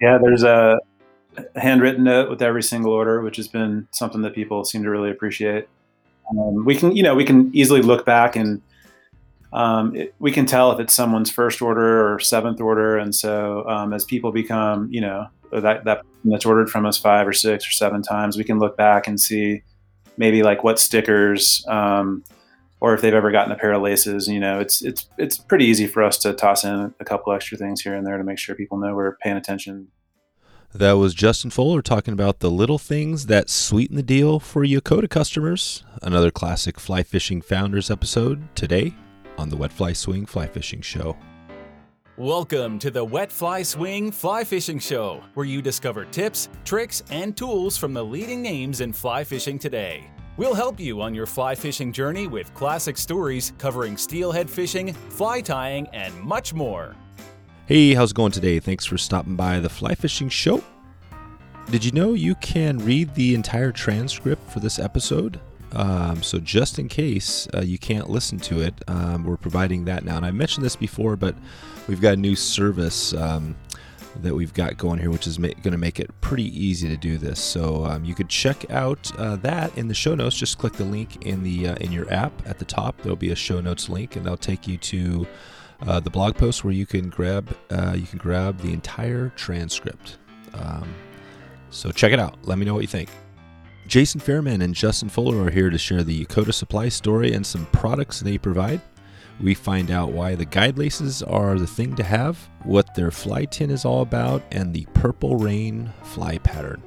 Yeah, there's a handwritten note with every single order, which has been something that people seem to really appreciate. Um, we can, you know, we can easily look back and um, it, we can tell if it's someone's first order or seventh order. And so um, as people become, you know, that, that that's ordered from us five or six or seven times, we can look back and see maybe like what stickers, um, or if they've ever gotten a pair of laces, you know, it's, it's, it's pretty easy for us to toss in a couple extra things here and there to make sure people know we're paying attention. That was Justin Fuller talking about the little things that sweeten the deal for Yakoda customers. Another classic fly fishing founders episode today on the Wet Fly Swing Fly Fishing Show. Welcome to the Wet Fly Swing Fly Fishing Show, where you discover tips, tricks, and tools from the leading names in fly fishing today. We'll help you on your fly fishing journey with classic stories covering steelhead fishing, fly tying, and much more. Hey, how's it going today? Thanks for stopping by the Fly Fishing Show. Did you know you can read the entire transcript for this episode? Um, so, just in case uh, you can't listen to it, um, we're providing that now. And I mentioned this before, but we've got a new service um, that we've got going here, which is ma- going to make it pretty easy to do this. So, um, you could check out uh, that in the show notes. Just click the link in the uh, in your app at the top. There'll be a show notes link, and that'll take you to uh, the blog post where you can grab uh, you can grab the entire transcript. Um, so check it out. Let me know what you think. Jason Faerman and Justin Fuller are here to share the Yakoda Supply story and some products they provide. We find out why the guide laces are the thing to have, what their fly tin is all about, and the purple reign fly pattern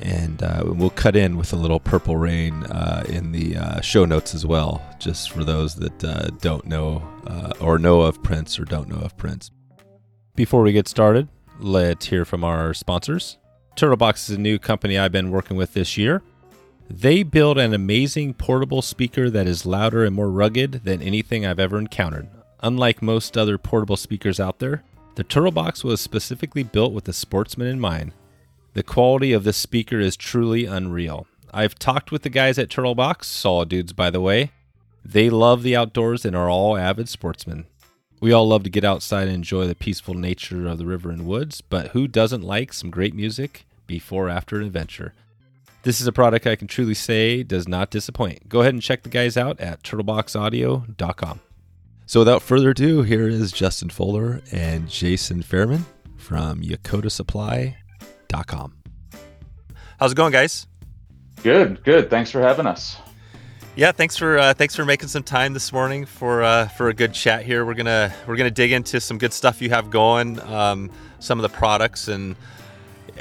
and uh, we'll cut in with a little purple rain uh, in the uh, show notes as well, just for those that uh, don't know uh, or know of Prince or don't know of Prince. Before we get started, let's hear from our sponsors. Turtlebox is a new company I've been working with this year. They build an amazing portable speaker that is louder and more rugged than anything I've ever encountered. Unlike most other portable speakers out there, the Turtlebox was specifically built with the sportsman in mind. The quality of this speaker is truly unreal. I've talked with the guys at Turtlebox, solid dudes by the way. They love the outdoors and are all avid sportsmen. We all love to get outside and enjoy the peaceful nature of the river and woods, but who doesn't like some great music before after an adventure? This is a product I can truly say does not disappoint. Go ahead and check the guys out at turtleboxaudio.com. So without further ado, here is Justin Fuller and Jason Faerman from YakodaSupply.com. How's it going, guys? Good, good. Thanks for having us. Yeah, thanks for uh, thanks for making some time this morning for uh, for a good chat here. We're gonna we're gonna dig into some good stuff you have going, um, some of the products and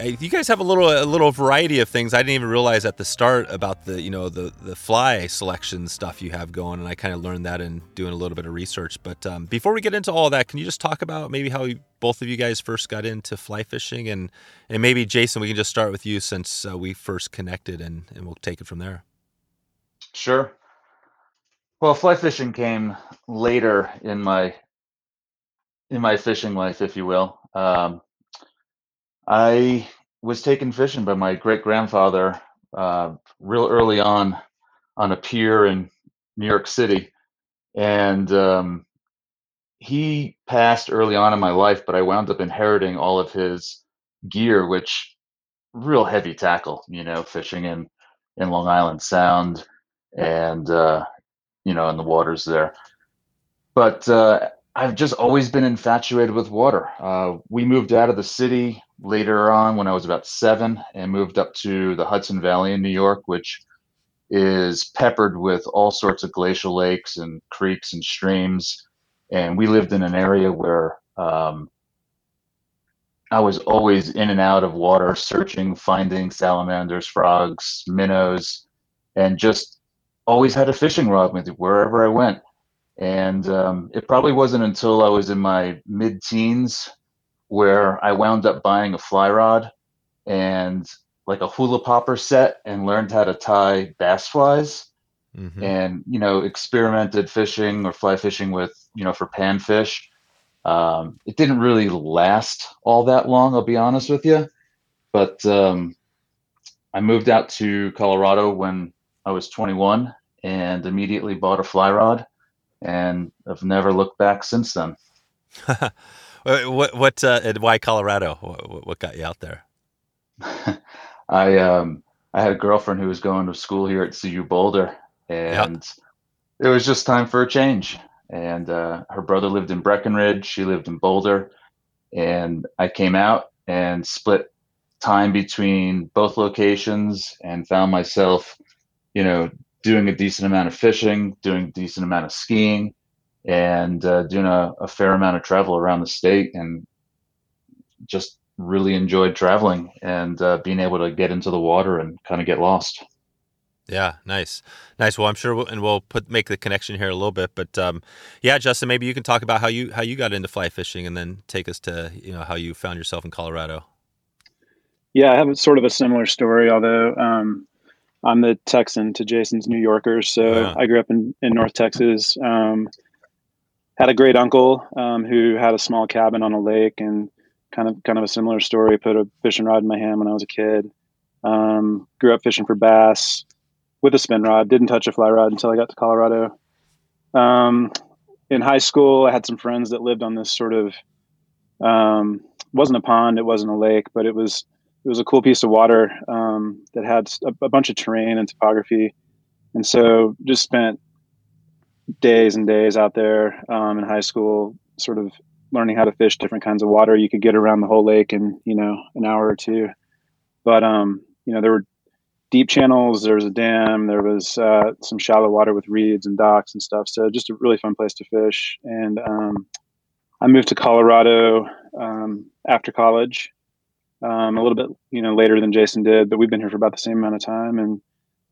you guys have a little a little variety of things. I didn't even realize at the start about the you know the the fly selection stuff you have going, and I kind of learned that in doing a little bit of research. But um, before we get into all that, can you just talk about maybe how both of you guys first got into fly fishing, and and maybe Jason, we can just start with you since uh, we first connected, and and we'll take it from there. Sure. Well, fly fishing came later in my in my fishing life, if you will. Um, I was taken fishing by my great grandfather uh, real early on on a pier in New York City, and um, he passed early on in my life, but I wound up inheriting all of his gear, which real heavy tackle, you know, fishing in in Long Island Sound and uh, you know in the waters there. But uh, I've just always been infatuated with water. Uh, we moved out of the city later on when I was about seven and moved up to the Hudson Valley in New York, which is peppered with all sorts of glacial lakes and creeks and streams. And we lived in an area where um, I was always in and out of water, searching, finding salamanders, frogs, minnows, and just always had a fishing rod with me wherever I went. And um, it probably wasn't until I was in my mid teens where I wound up buying a fly rod and like a hula popper set and learned how to tie bass flies mm-hmm. and, you know, experimented fishing or fly fishing with, you know, for panfish. Um, it didn't really last all that long, I'll be honest with you. But um, I moved out to Colorado when I was 21 and immediately bought a fly rod and I've never looked back since then. what what uh, and why Colorado? What, what got you out there? I um I had a girlfriend who was going to school here at CU Boulder, and yep. it was just time for a change. And uh, her brother lived in Breckenridge, she lived in Boulder, and I came out and split time between both locations and found myself, you know, doing a decent amount of fishing, doing a decent amount of skiing, and uh, doing a, a, fair amount of travel around the state and just really enjoyed traveling and uh, being able to get into the water and kind of get lost. Yeah, nice, nice. Well, I'm sure, we'll, and we'll put make the connection here a little bit, but um, yeah, Justin, maybe you can talk about how you how you got into fly fishing, and then take us to you know how you found yourself in Colorado. Yeah, I have a, sort of a similar story, although um, I'm the Texan to Jason's New Yorkers. So yeah. I grew up in, in North Texas. Um, had a great uncle um, who had a small cabin on a lake, and kind of kind of a similar story. Put a fishing rod in my hand when I was a kid. Um, grew up fishing for bass with a spin rod. Didn't touch a fly rod until I got to Colorado. Um, in high school, I had some friends that lived on this sort of um, wasn't a pond, it wasn't a lake, but it was it was a cool piece of water um, that had a, a, bunch of terrain and topography, and so just spent days and days out there um, in high school, sort of learning how to fish different kinds of water. You could get around the whole lake in you know an hour or two, but um, you know there were deep channels. There was a dam. There was uh, some shallow water with reeds and docks and stuff. So just a really fun place to fish. And um, I moved to Colorado um, after college, um, a little bit you know later than Jason did, but we've been here for about the same amount of time. And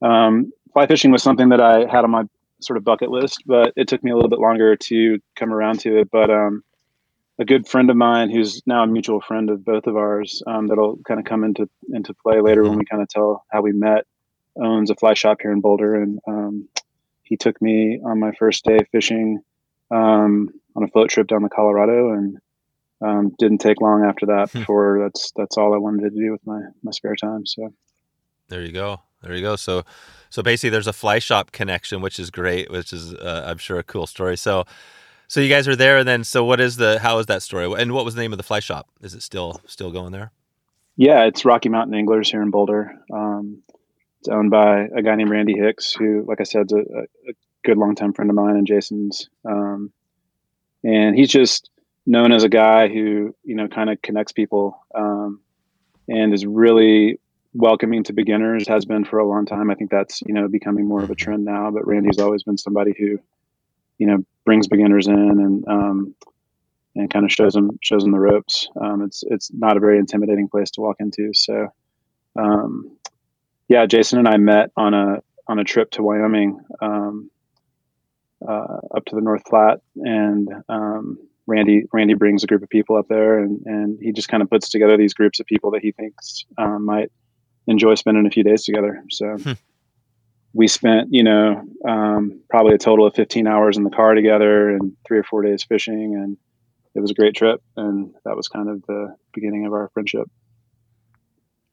um, fly fishing was something that I had on my sort of bucket list, but it took me a little bit longer to come around to it. But um, a good friend of mine who's now a mutual friend of both of ours um, that'll kind of come into into play later mm-hmm. when we kind of tell how we met owns a fly shop here in boulder and um, he took me on my first day fishing um, on a float trip down the colorado and um, didn't take long after that hmm. before that's that's all i wanted to do with my my spare time so there you go there you go so so basically there's a fly shop connection which is great which is uh, i'm sure a cool story so so you guys are there, and then so what is the how is that story? And what was the name of the fly shop? Is it still still going there? Yeah, it's Rocky Mountain Anglers here in Boulder. Um, it's owned by a guy named Randy Hicks, who, like I said, is a, a good longtime friend of mine and Jason's. Um, and he's just known as a guy who you know kind of connects people um, and is really welcoming to beginners. Has been for a long time. I think that's you know becoming more of a trend now. But Randy's always been somebody who you know brings beginners in and um, and kind of shows them shows them the ropes. Um, it's it's not a very intimidating place to walk into. So um, yeah, Jason and I met on a on a trip to Wyoming um, uh, up to the North Platte, and um, Randy Randy brings a group of people up there, and and he just kind of puts together these groups of people that he thinks um, might enjoy spending a few days together. So. Hmm we spent, you know, um, probably a total of 15 hours in the car together and three or four days fishing. And it was a great trip. And that was kind of the beginning of our friendship.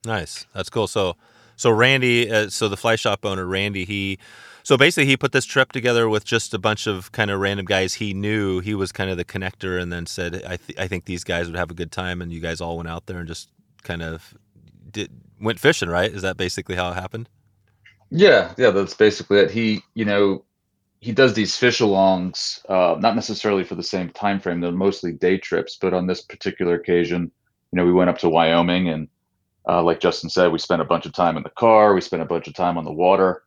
Nice. That's cool. So, so Randy, uh, so the fly shop owner, Randy, he, so basically he put this trip together with just a bunch of kind of random guys he knew. He was kind of the connector and then said, I, th- I think these guys would have a good time. And you guys all went out there and just kind of did, went fishing, right? Is that basically how it happened? Yeah, yeah, that's basically it. He, you know, he does these fish alongs, uh, not necessarily for the same time frame. They're mostly day trips, but on this particular occasion, you know, we went up to Wyoming, and uh, like Justin said, we spent a bunch of time in the car. We spent a bunch of time on the water,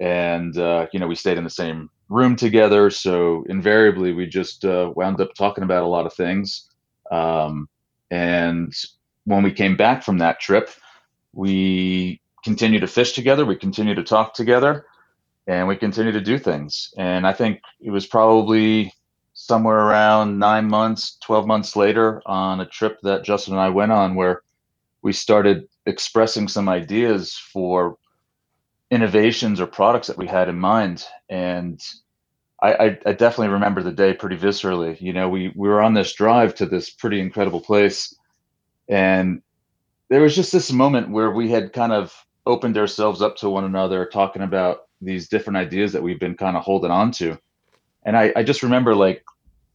and uh, you know, we stayed in the same room together. So invariably, we just uh, wound up talking about a lot of things. Um, and when we came back from that trip, we continue to fish together. We continue to talk together, and we continue to do things. And I think it was probably somewhere around nine months, 12 months later on a trip that Justin and I went on where we started expressing some ideas for innovations or products that we had in mind. And I, I, I, definitely remember the day pretty viscerally. You know, we, we were on this drive to this pretty incredible place. And there was just this moment where we had kind of opened ourselves up to one another, talking about these different ideas that we've been kind of holding on to. And I, I just remember like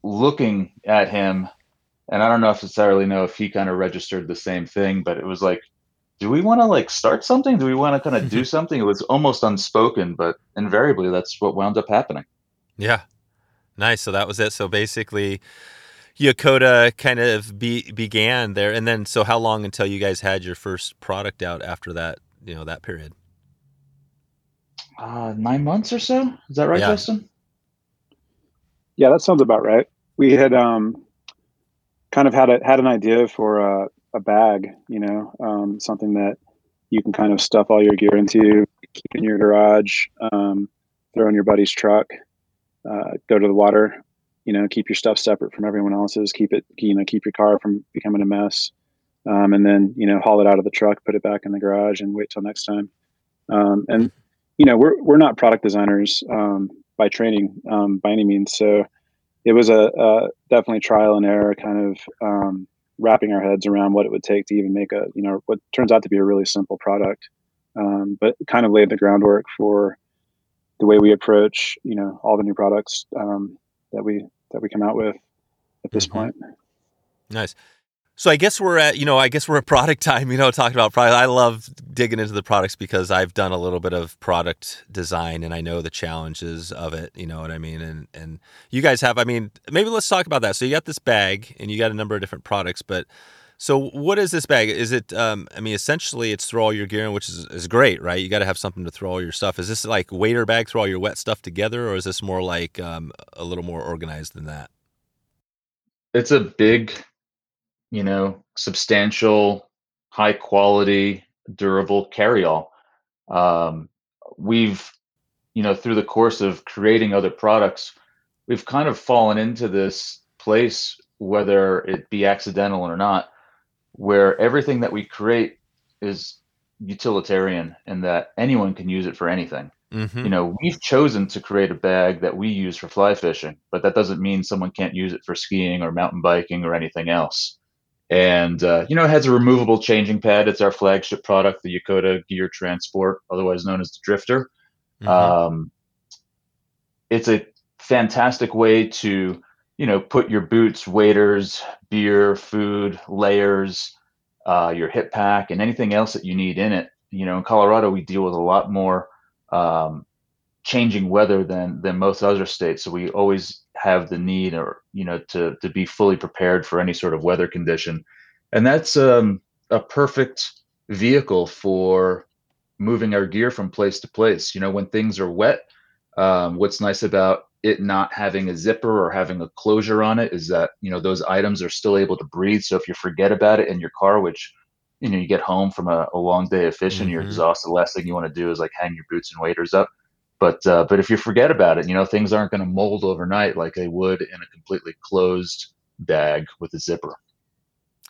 looking at him and I don't know if necessarily know if he kind of registered the same thing, but it was like, do we want to like start something? Do we want to kind of do something? It was almost unspoken, but invariably that's what wound up happening. Yeah, nice. So that was it. So basically, Yakoda kind of be, began there, and then so how long until you guys had your first product out after that? You know that period. Uh, nine months or so. Is that right, yeah. Justin? Yeah, that sounds about right. We had um, kind of had a, had an idea for a, a bag, you know, um, something that you can kind of stuff all your gear into, keep in your garage, um, throw in your buddy's truck, uh, go to the water, you know, keep your stuff separate from everyone else's, keep it, you know, keep your car from becoming a mess. Um, and then, you know, haul it out of the truck, put it back in the garage and wait till next time. Um, and, you know, we're, we're not product designers, um, by training, um, by any means. So it was a, a, definitely trial and error kind of, wrapping our heads around what it would take to even make a, you know, what turns out to be a really simple product. Um, but kind of laid the groundwork for the way we approach, you know, all the new products, that we, that we come out with at this mm-hmm. point. Nice. So I guess we're at, you know, I guess we're at product time, you know, talking about product. I love digging into the products because I've done a little bit of product design and I know the challenges of it, you know what I mean? And and you guys have, I mean, maybe let's talk about that. So you got this bag and you got a number of different products, but so what is this bag? Is it um, I mean essentially it's throw all your gear in, which is, is great, right? You got to have something to throw all your stuff. Is this like wader bag, throw all your wet stuff together or is this more like um, a little more organized than that? It's a big you know, substantial, high quality, durable carryall. Um, we've, you know, through the course of creating other products, we've kind of fallen into this place, whether it be accidental or not, where everything that we create is utilitarian and that anyone can use it for anything. Mm-hmm. You know, we've chosen to create a bag that we use for fly fishing, but that doesn't mean someone can't use it for skiing or mountain biking or anything else and uh, you know it has a removable changing pad. It's our flagship product the yakoda gear transport otherwise known as the drifter. Mm-hmm. um, it's a fantastic way to you know put your boots waders beer food layers uh, your hip pack and anything else that you need in it. You know in colorado we deal with a lot more um, changing weather than than most other states. So we always have the need or you know to to be fully prepared for any sort of weather condition. And that's um, a perfect vehicle for moving our gear from place to place. You know when things are wet um, what's nice about it not having a zipper or having a closure on it is that you know those items are still able to breathe. So if you forget about it in your car which you know you get home from a, a long day of fishing mm-hmm. you're exhausted the last thing you want to do is like hang your boots and waders up but uh, but if you forget about it, you know things aren't going to mold overnight like they would in a completely closed bag with a zipper.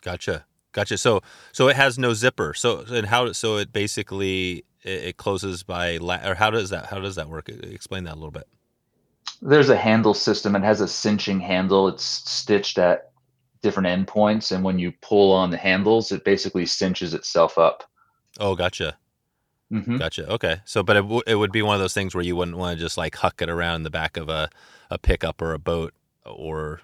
Gotcha, gotcha. So so it has no zipper. So and how so it basically it, it closes by la- or how does that how does that work? Explain that a little bit. There's a handle system. It has a cinching handle. It's stitched at different endpoints, and when you pull on the handles, it basically cinches itself up. Oh, gotcha. Mm-hmm. Gotcha. Okay. So, but it, w- it would be one of those things where you wouldn't want to just like huck it around in the back of a, a pickup or a boat, or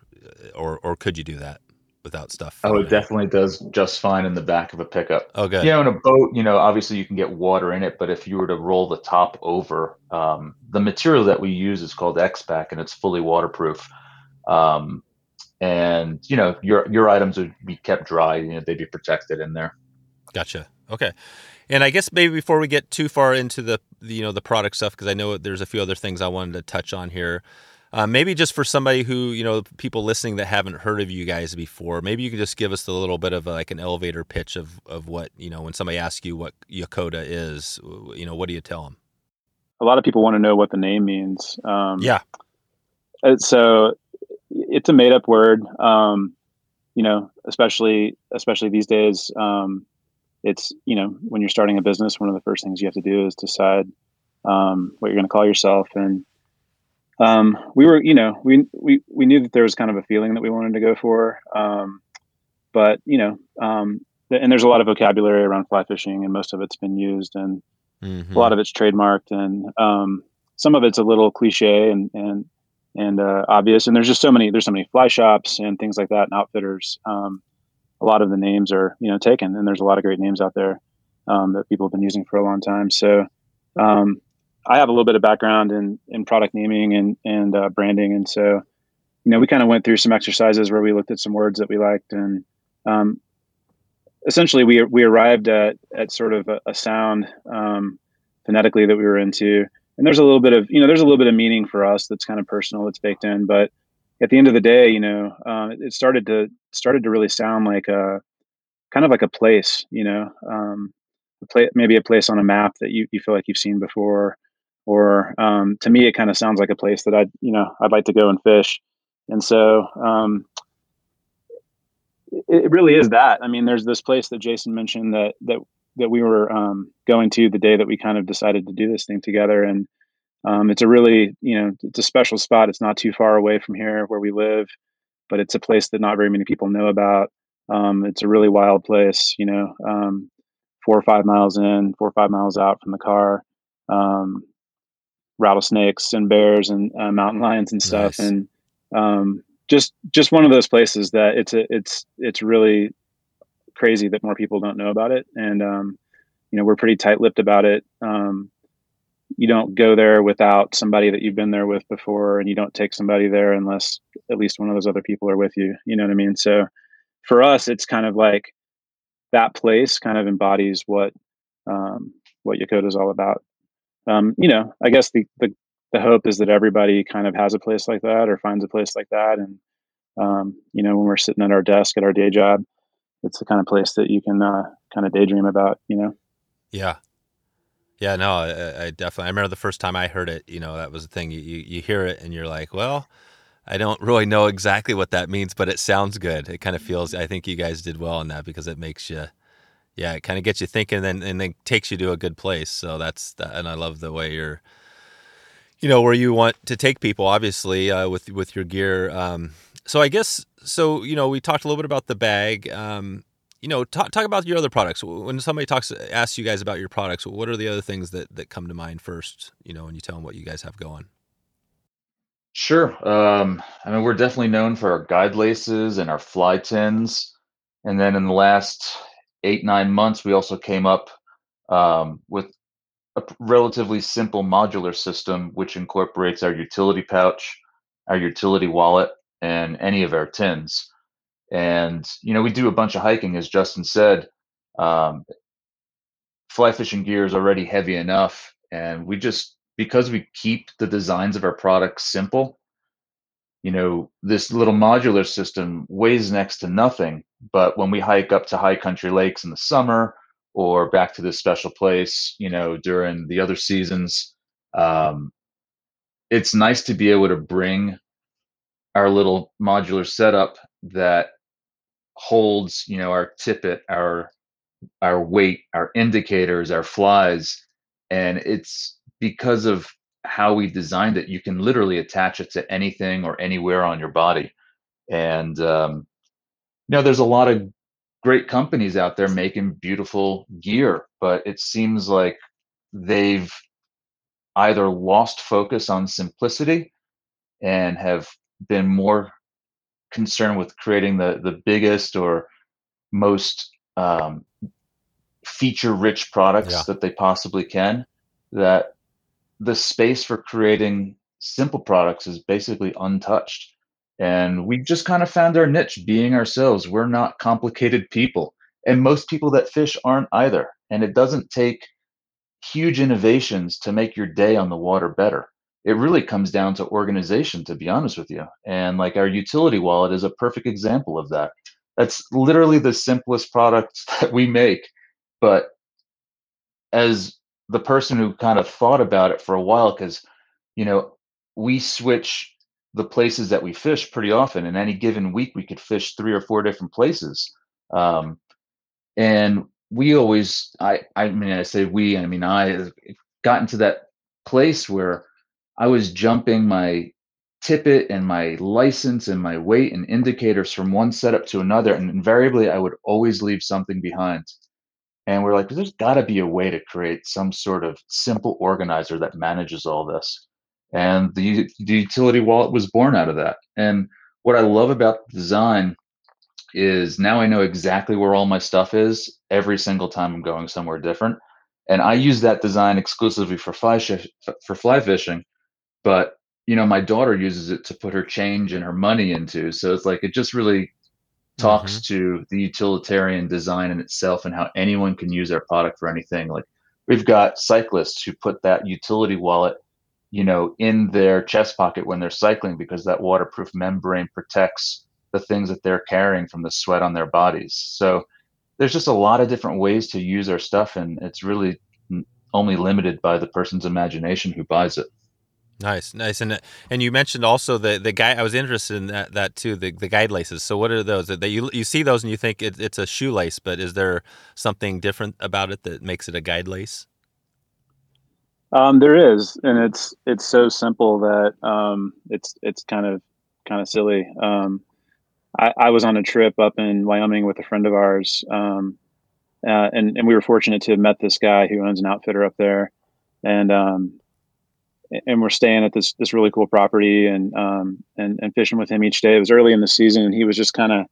or or could you do that without stuff? Oh, it definitely does just fine in the back of a pickup. Oh, good. You know, in a boat, you know, obviously you can get water in it, but if you were to roll the top over, um, the material that we use is called X-Pac, and it's fully waterproof. Um, and you know, your your items would be kept dry. You know, they'd be protected in there. Gotcha. Okay. And I guess maybe before we get too far into the, the you know the product stuff, because I know there's a few other things I wanted to touch on here. Uh, maybe just for somebody who you know people listening that haven't heard of you guys before, maybe you can just give us a little bit of a, like an elevator pitch of of what you know when somebody asks you what Yakoda is. You know, what do you tell them? A lot of people want to know what the name means. Um, yeah. Uh, so it's a made up word. Um, you know, especially especially these days. Um, it's you know when you're starting a business one of the first things you have to do is decide um, what you're going to call yourself and um, we were you know we, we we knew that there was kind of a feeling that we wanted to go for um, but you know um, and there's a lot of vocabulary around fly fishing and most of it's been used and mm-hmm. a lot of it's trademarked and um, some of it's a little cliche and and and uh, obvious. And there's just so many there's so many fly shops and things like that and outfitters. Um, a lot of the names are you know taken, and there's a lot of great names out there um, that people have been using for a long time. So um, I have a little bit of background in in product naming and and uh, branding, and so you know we kind of went through some exercises where we looked at some words that we liked, and um, essentially we we arrived at at sort of a, a sound um, phonetically that we were into. And there's a little bit of you know there's a little bit of meaning for us that's kind of personal that's baked in, but at the end of the day, you know, um, it started to started to really sound like a kind of like a place, you know, um, a maybe a place on a map that you, you feel like you've seen before, or um, to me, it kind of sounds like a place that I'd you know I'd like to go and fish, and so um, it, it, really is that. I mean, there's this place that Jason mentioned that that that we were um, going to the day that we kind of decided to do this thing together, and um, it's a really, you know, it's a special spot. It's not too far away from here where we live, but it's a place that not very many people know about. Um, it's a really wild place, you know, um, four or five miles in, four or five miles out from the car. Um, rattlesnakes and bears and uh, mountain lions and stuff, nice. and um, just just one of those places that it's a, it's it's really crazy that more people don't know about it, and um, you know we're pretty tight-lipped about it. Um, you don't go there without somebody that you've been there with before and you don't take somebody there unless at least one of those other people are with you you know what i mean? So for us it's kind of like that place kind of embodies what um, what Yakoda is all about. Um, you know i guess the, the the hope is that everybody kind of has a place like that or finds a place like that and um, you know when we're sitting at our desk at our day job it's the kind of place that you can uh, kind of daydream about you know? Yeah yeah, no, I, I, definitely. I remember the first time I heard it. You know, that was the thing. You, you hear it and you're like, well, I don't really know exactly what that means, but it sounds good. It kind of feels. I think you guys did well in that because it makes you, yeah, it kind of gets you thinking, and then and then takes you to a good place. So that's that, and I love the way you're, you know, where you want to take people. Obviously, uh, with with your gear. Um, so I guess so. You know, we talked a little bit about the bag. Um, you know, talk, talk about your other products. When somebody talks, asks you guys about your products, what are the other things that, that come to mind first, you know, when you tell them what you guys have going? Sure. Um, I mean, we're definitely known for our guide laces and our fly tins. And then in the last eight, nine months, we also came up um, with a relatively simple modular system, which incorporates our utility pouch, our utility wallet, and any of our tins. And you know, we do a bunch of hiking, as Justin said. Um, fly fishing gear is already heavy enough, and we just because we keep the designs of our products simple. You know, this little modular system weighs next to nothing, but when we hike up to high country lakes in the summer or back to this special place, you know, during the other seasons, um, it's nice to be able to bring our little modular setup that holds you know our tippet our our weight our indicators our flies and it's because of how we designed it you can literally attach it to anything or anywhere on your body. And um, you know there's a lot of great companies out there making beautiful gear but it seems like they've either lost focus on simplicity and have been more concerned with creating the the biggest or most um, feature rich products yeah. that they possibly can that the space for creating simple products is basically untouched. And we just kind of found our niche being ourselves. We're not complicated people. And most people that fish aren't either. And it doesn't take huge innovations to make your day on the water better it really comes down to organization to be honest with you. And like our utility wallet is a perfect example of that. That's literally the simplest product that we make but as the person who kind of thought about it for a while because you know we switch the places that we fish pretty often. In any given week we could fish three or four different places. Um, and we always i i mean i say we i mean i gotten to that place where I was jumping my tippet and my license and my weight and indicators from one setup to another. And invariably, I would always leave something behind. And we're like, there's got to be a way to create some sort of simple organizer that manages all this. and the, the utility wallet was born out of that. And what I love about the design is now I know exactly where all my stuff is every single time I'm going somewhere different. And I use that design exclusively for fly sh- for fly fishing, but you know my daughter uses it to put her change and her money into. So it's like it just really talks mm-hmm. to the utilitarian design in itself and how anyone can use our product for anything. Like we've got cyclists who put that utility wallet you know, in their chest pocket when they're cycling because that waterproof membrane protects the things that they're carrying from the sweat on their bodies. So there's just a lot of different ways to use our stuff, and it's really only limited by the person's imagination who buys it. Nice, nice, and and you mentioned also the the guy. I was interested in that that too. The the guide laces. So what are those? That you you see those and you think it, it's a shoelace, but is there something different about it that makes it a guide lace? Um, there is, and it's it's so simple that um, it's it's kind of kind of silly. Um, I, I, was on a trip up in Wyoming with a friend of ours, um, uh, and and we were fortunate to have met this guy who owns an outfitter up there, and um, and we're staying at this this really cool property and um, and and fishing with him each day. It was early in the season, and he was just kind of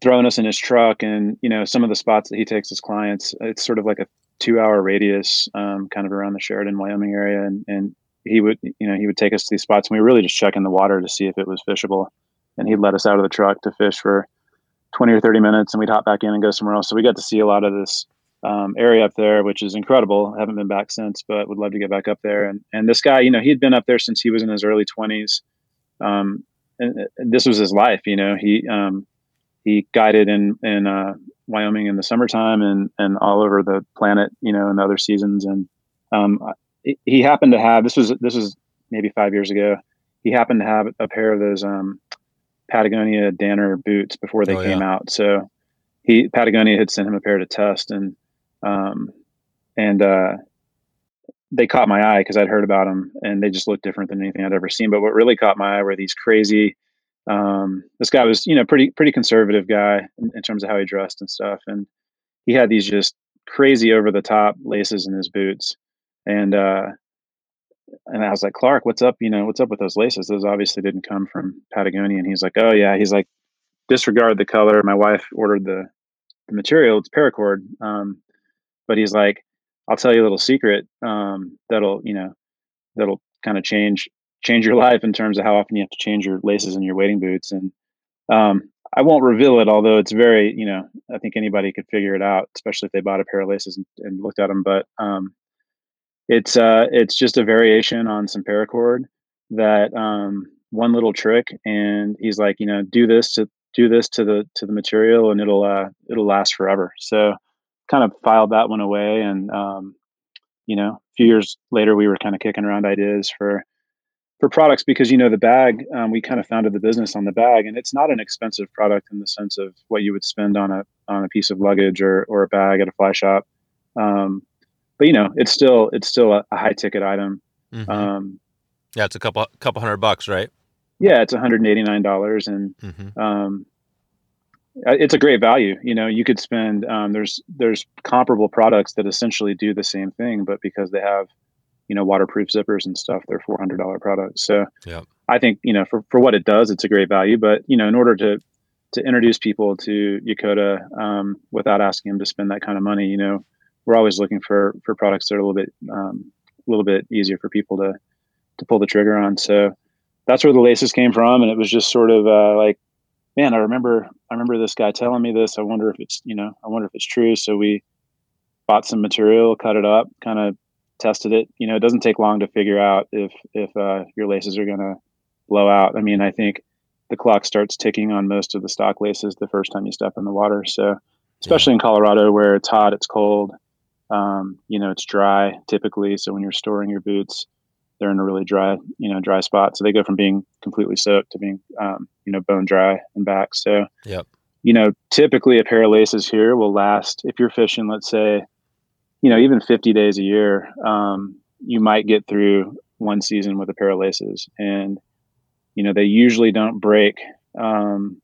throwing us in his truck and you know some of the spots that he takes his clients it's sort of like a two hour radius, um, kind of around the Sheridan, Wyoming area. And, and he would, you know, he would take us to these spots and we were really just checking the water to see if it was fishable. And he'd let us out of the truck to fish for 20 or 30 minutes and we'd hop back in and go somewhere else. So we got to see a lot of this um, area up there, which is incredible. I haven't been back since, but would love to get back up there. And, and this guy, you know, he'd been up there since he was in his early 20s. Um, and, and this was his life, you know, he, um, he guided in, in, uh, Wyoming in the summertime and and all over the planet, you know, in the other seasons. And um, he happened to have this was this was maybe five years ago. He happened to have a pair of those um, Patagonia Danner boots before they oh, came yeah. out. So he Patagonia had sent him a pair to test, and um, and uh, they caught my eye because I'd heard about them, and they just looked different than anything I'd ever seen. But what really caught my eye were these crazy um, this guy was, you know, pretty pretty conservative guy in, in, terms of how he dressed and stuff, and he had these just crazy over the top laces in his boots, and uh, and I was like, Clark, what's up? You know, what's up with those laces? Those obviously didn't come from Patagonia. And he's like, Oh yeah. He's like, disregard the color. My wife ordered the the material. It's paracord. Um, but he's like, I'll tell you a little secret um, that'll you know that'll kind of change change your life in terms of how often you have to change your laces in your wading boots. And um, I won't reveal it, although it's very, you know, I think anybody could figure it out, especially if they bought a pair of laces and, and looked at them. But um, it's uh, it's just a variation on some paracord that um, one little trick, and he's like, you know, do this to do this to the to the material, and it'll uh, it'll last forever. So kind of filed that one away, and um, you know, a few years later, we were kind of kicking around ideas for for products because you know the bag um, we kind of founded the business on the bag and it's not an expensive product in the sense of what you would spend on a on a piece of luggage or or a bag at a fly shop um, but you know it's still it's still a, a high ticket item mm-hmm. um, yeah it's a couple couple hundred bucks right yeah it's 189 dollars and mm-hmm. Um, it's a great value you know you could spend um, there's there's comparable products that essentially do the same thing but because they have you know waterproof zippers and stuff they're $400 products. So yeah i think you know for, for what it does it's a great value but you know in order to to introduce people to Yakoda um, without asking them to spend that kind of money you know we're always looking for for products that are a little bit um, a little bit easier for people to to pull the trigger on. So that's where the laces came from and it was just sort of uh, like man i remember i remember this guy telling me this i wonder if it's you know i wonder if it's true so we bought some material cut it up kind of tested it. You know, it doesn't take long to figure out if if uh, your laces are going to blow out. I mean, I think the clock starts ticking on most of the stock laces the first time you step in the water. So, especially yeah. in Colorado where it's hot, it's cold, um, you know, it's dry typically. So when you're storing your boots, they're in a really dry, you know, dry spot. So they go from being completely soaked to being, um, you know, bone dry and back. So, yep. you know, typically a pair of laces here will last if you're fishing, let's say you know, even 50 days a year, um, you might get through one season with a pair of laces. And, you know, they usually don't break um,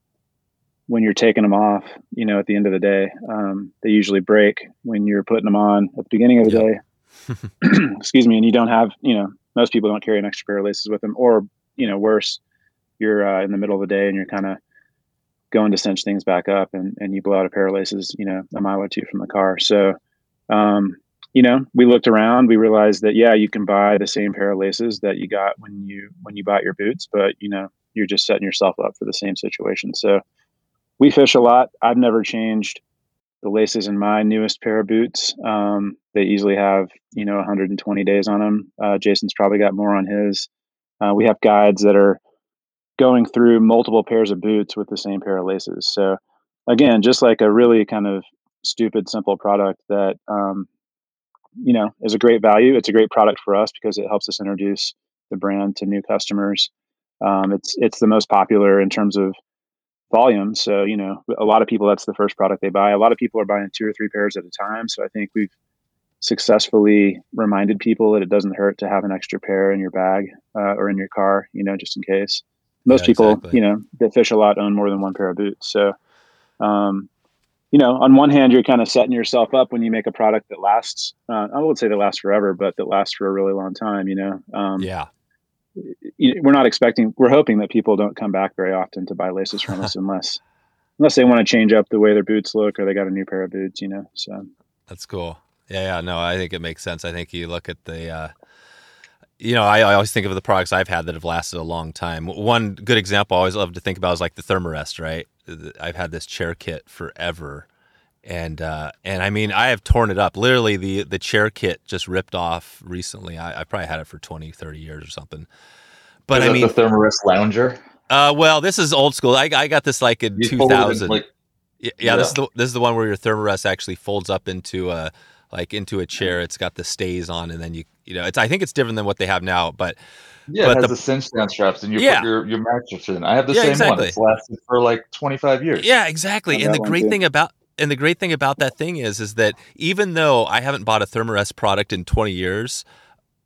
when you're taking them off, you know, at the end of the day. Um, they usually break when you're putting them on at the beginning of the yep. day. Excuse me. And you don't have, you know, most people don't carry an extra pair of laces with them, or you know, worse, you're uh, in the middle of the day and you're kind of going to cinch things back up, and and you blow out a pair of laces, you know, a mile or two from the car. So, um, you know, we looked around, we realized that yeah, you can buy the same pair of laces that you got when you when you bought your boots, but you know, you're just setting yourself up for the same situation. So, we fish a lot. I've never changed the laces in my newest pair of boots. Um, they easily have, you know, 120 days on them. Uh, Jason's probably got more on his. Uh, we have guides that are going through multiple pairs of boots with the same pair of laces. So, again, just like a really kind of stupid, simple product that, um, you know, is a great value. It's a great product for us because it helps us introduce the brand to new customers. Um, it's it's the most popular in terms of volume. So, you know, a lot of people, that's the first product they buy. A lot of people are buying two or three pairs at a time. So I think we've successfully reminded people that it doesn't hurt to have an extra pair in your bag uh, or in your car, you know, just in case. Most yeah, people, exactly. you know, that fish a lot own more than one pair of boots. So, um, you know, on one hand, you're kind of setting yourself up when you make a product that lasts. Uh, I would say that lasts forever, but that lasts for a really long time. You know. Um, yeah we're not expecting we're hoping that people don't come back very often to buy laces from us unless unless they want to change up the way their boots look or they got a new pair of boots you know so that's cool yeah yeah no i think it makes sense i think you look at the uh you know, I, I, always think of the products I've had that have lasted a long time. One good example I always love to think about is like the Thermarest, right? I've had this chair kit forever, and uh, and I mean I have torn it up. Literally, the the chair kit just ripped off recently. I, I probably had it for 20, 30 years or something. But is I mean, the Thermarest Lounger. Uh, well, this is old school. I, I got this like in two thousand. Like, yeah, yeah, this is the this is the one where your Thermarest actually folds up into a like into a chair. It's got the stays on, and then you you know it's. I think it's different than what they have now, but. Yeah, but it has the, the cinch down straps, and you yeah. put your, your mattress in. I have the yeah, same exactly. one. It's lasted for like twenty five years. Yeah, exactly. And the great thing about and the great thing about that thing is is that even though I haven't bought a Thermarest product in 20 years,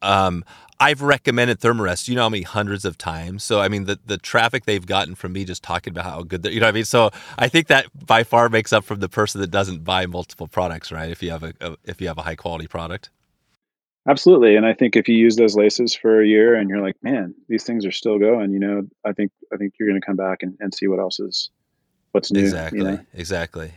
um, I've recommended Thermarest, you know how many hundreds of times. So I mean, the the traffic they've gotten from me just talking about how good, you know what I mean. So I think that by far makes up from the person that doesn't buy multiple products, right? If you have a, a if you have a high quality product. Absolutely, and I think if you use those laces for a year and you're like, man, these things are still going, you know, I think I think you're going to come back and, and see what else is what's new. Exactly, you know? exactly.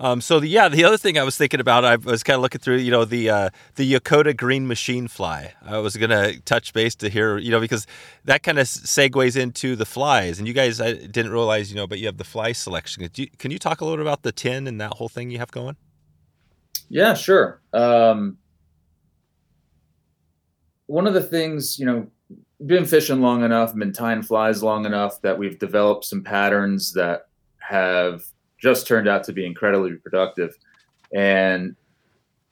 Um, so the, yeah, the other thing I was thinking about, I was kind of looking through, you know, the uh, the Yakoda Green Machine Fly. I was gonna touch base to hear, you know, because that kind of segues into the flies. And you guys, I didn't realize, you know, but you have the fly selection. You, can you talk a little bit about the tin and that whole thing you have going? Yeah, sure. Um, one of the things, you know, been fishing long enough, been tying flies long enough that we've developed some patterns that have just turned out to be incredibly productive. And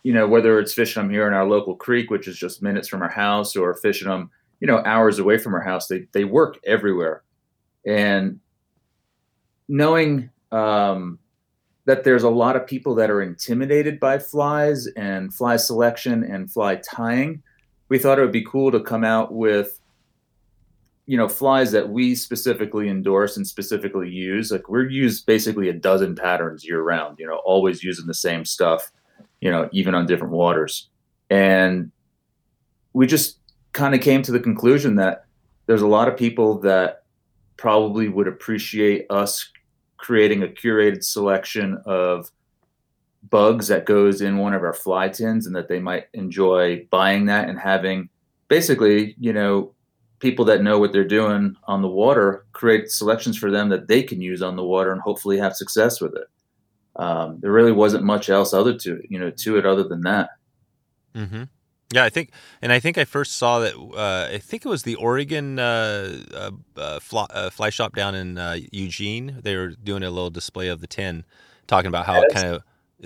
you know, whether it's fishing them here in our local creek, which is just minutes from our house, or fishing them, you know, hours away from our house, they they work everywhere. And knowing um, that there's a lot of people that are intimidated by flies and fly selection and fly tying, we thought it would be cool to come out with you know flies that we specifically endorse and specifically use like we're used basically a dozen patterns year round you know always using the same stuff you know even on different waters. And we just kind of came to the conclusion that there's a lot of people that probably would appreciate us creating a curated selection of bugs that goes in one of our fly tins and that they might enjoy buying that and having basically you know people that know what they're doing on the water create selections for them that they can use on the water and hopefully have success with it. Um, there really wasn't much else other to you know to it other than that. Mm-hmm. Yeah, I think, and I think I first saw that. Uh, I think it was the Oregon uh, uh, uh fly, uh, fly, shop down in uh, Eugene. They were doing a little display of the tin, talking about how it kind of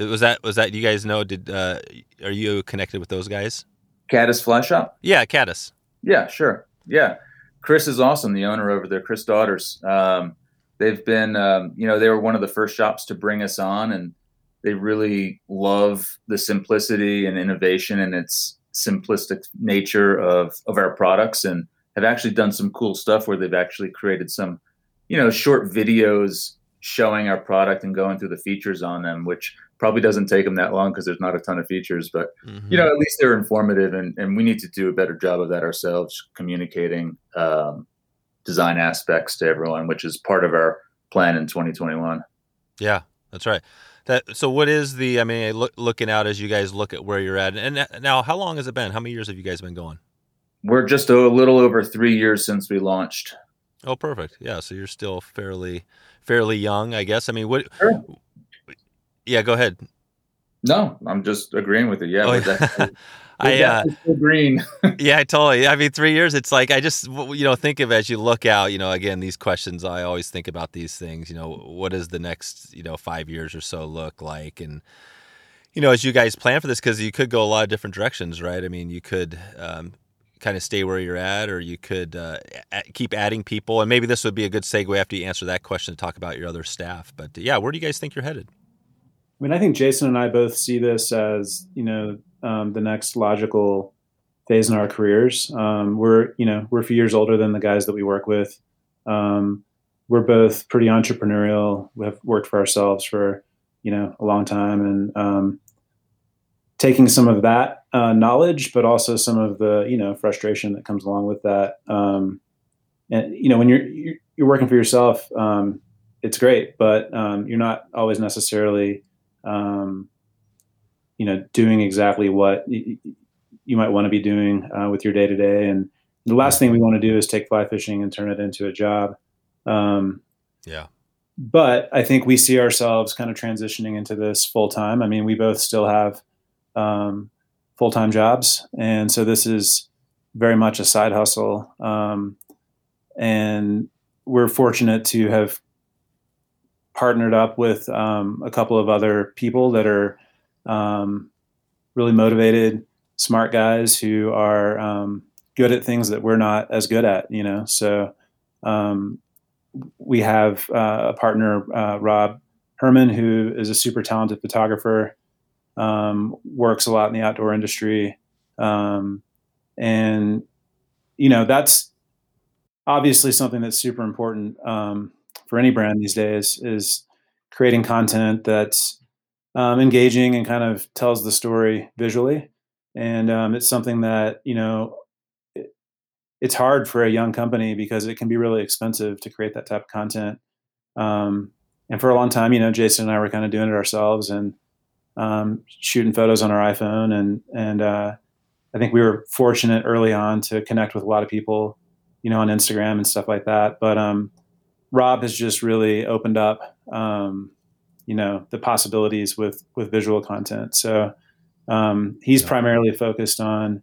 was that was that you guys know? Did are you connected with those guys? Caddis Fly Shop. Yeah, Caddis. Yeah, sure. Yeah, Chris is awesome. The owner over there, Chris Daughters. Um, they've been, um, you know, they were one of the first shops to bring us on, and they really love the simplicity and innovation and its simplistic nature of of our products, and have actually done some cool stuff where they've actually created some, you know, short videos showing our product and going through the features on them, which probably doesn't take them that long because there's not a ton of features, but mm-hmm. you know, at least they're informative and, and we need to do a better job of that ourselves, communicating um, design aspects to everyone, which is part of our plan in 2021. Yeah, that's right. That, so what is the, I mean, look, looking out as you guys look at where you're at and now how long has it been? How many years have you guys been going? We're just a little over three years since we launched. Oh, perfect. Yeah. So you're still fairly, fairly young, I guess. I mean, what, sure. Yeah, go ahead. No, I'm just agreeing with you. Yeah. Oh, yeah. I uh, green. yeah, totally. I mean, three years. It's like I just you know think of as you look out. You know, again, these questions. I always think about these things. You know, what does the next you know five years or so look like? And you know, as you guys plan for this, because you could go a lot of different directions, right? I mean, you could um, kind of stay where you're at, or you could uh, keep adding people. And maybe this would be a good segue after you answer that question to talk about your other staff. But yeah, where do you guys think you're headed? I mean, I think Jason and I both see this as you know um, the next logical phase in our careers. Um, we're you know we're a few years older than the guys that we work with. Um, we're both pretty entrepreneurial. We have worked for ourselves for you know a long time, and um, taking some of that uh, knowledge, but also some of the you know frustration that comes along with that. Um, and you know when you're you're working for yourself, um, it's great, but you're not always necessarily um, you know doing exactly what y- you might want to be doing uh, with your day to day. And the last thing we want to do is take fly fishing and turn it into a job. Um, yeah. But I think we see ourselves kind of transitioning into this full time. I mean, we both still have um, full time jobs. And so this is very much a side hustle. Um, and we're fortunate to have partnered up with um, a couple of other people that are um, really motivated, smart guys who are um, good at things that we're not as good at, you know. So um, we have uh, a partner, uh, Rob Herman, who is a super talented photographer um, works a lot in the outdoor industry, um, and you know that's obviously something that's super important for any brand these days is creating content that's um, engaging and kind of tells the story visually, and um, it's something that you know. it's hard for a young company because it can be really expensive to create that type of content. Um, and for a long time, you know, Jason and I were kind of doing it ourselves, and um, shooting photos on our iPhone, and and uh, I think we were fortunate early on to connect with a lot of people, you know, on Instagram and stuff like that. But um, Rob has just really opened up, um, you know, the possibilities with with visual content. So um, he's yeah. primarily focused on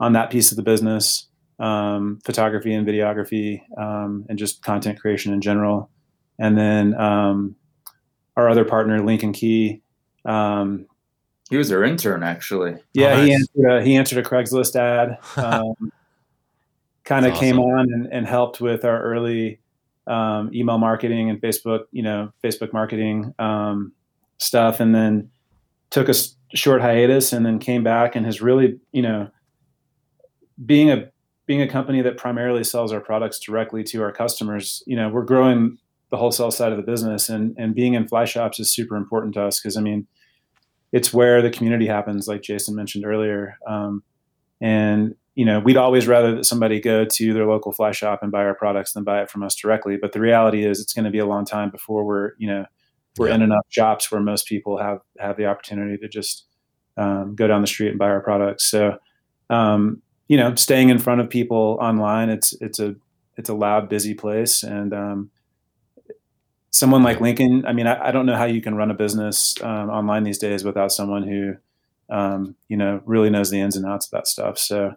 on that piece of the business, um, photography and videography, um, and just content creation in general. And then our other partner, Lincoln Key um, he was our intern, actually. Yeah, nice. he answered a, he answered a Craigslist ad. Um, kind of awesome. came on and, and, helped with our early um, email marketing and Facebook, you know, Facebook marketing um, stuff, and then took a short hiatus, and then came back and has really, you know, being a being a company that primarily sells our products directly to our customers, you know, we're growing the wholesale side of the business, and and being in fly shops is super important to us because I mean it's where the community happens, like Jason mentioned earlier. Um, and you know, we'd always rather that somebody go to their local fly shop and buy our products than buy it from us directly. But the reality is, it's going to be a long time before we're you know we're yeah. in enough shops where most people have have the opportunity to just um, go down the street and buy our products. So um, you know, staying in front of people online, it's it's a it's a loud, busy place, and um, someone like Lincoln, I mean, I, I, don't know how you can run a business um, online these days without someone who, um, you know, really knows the ins and outs of that stuff. So,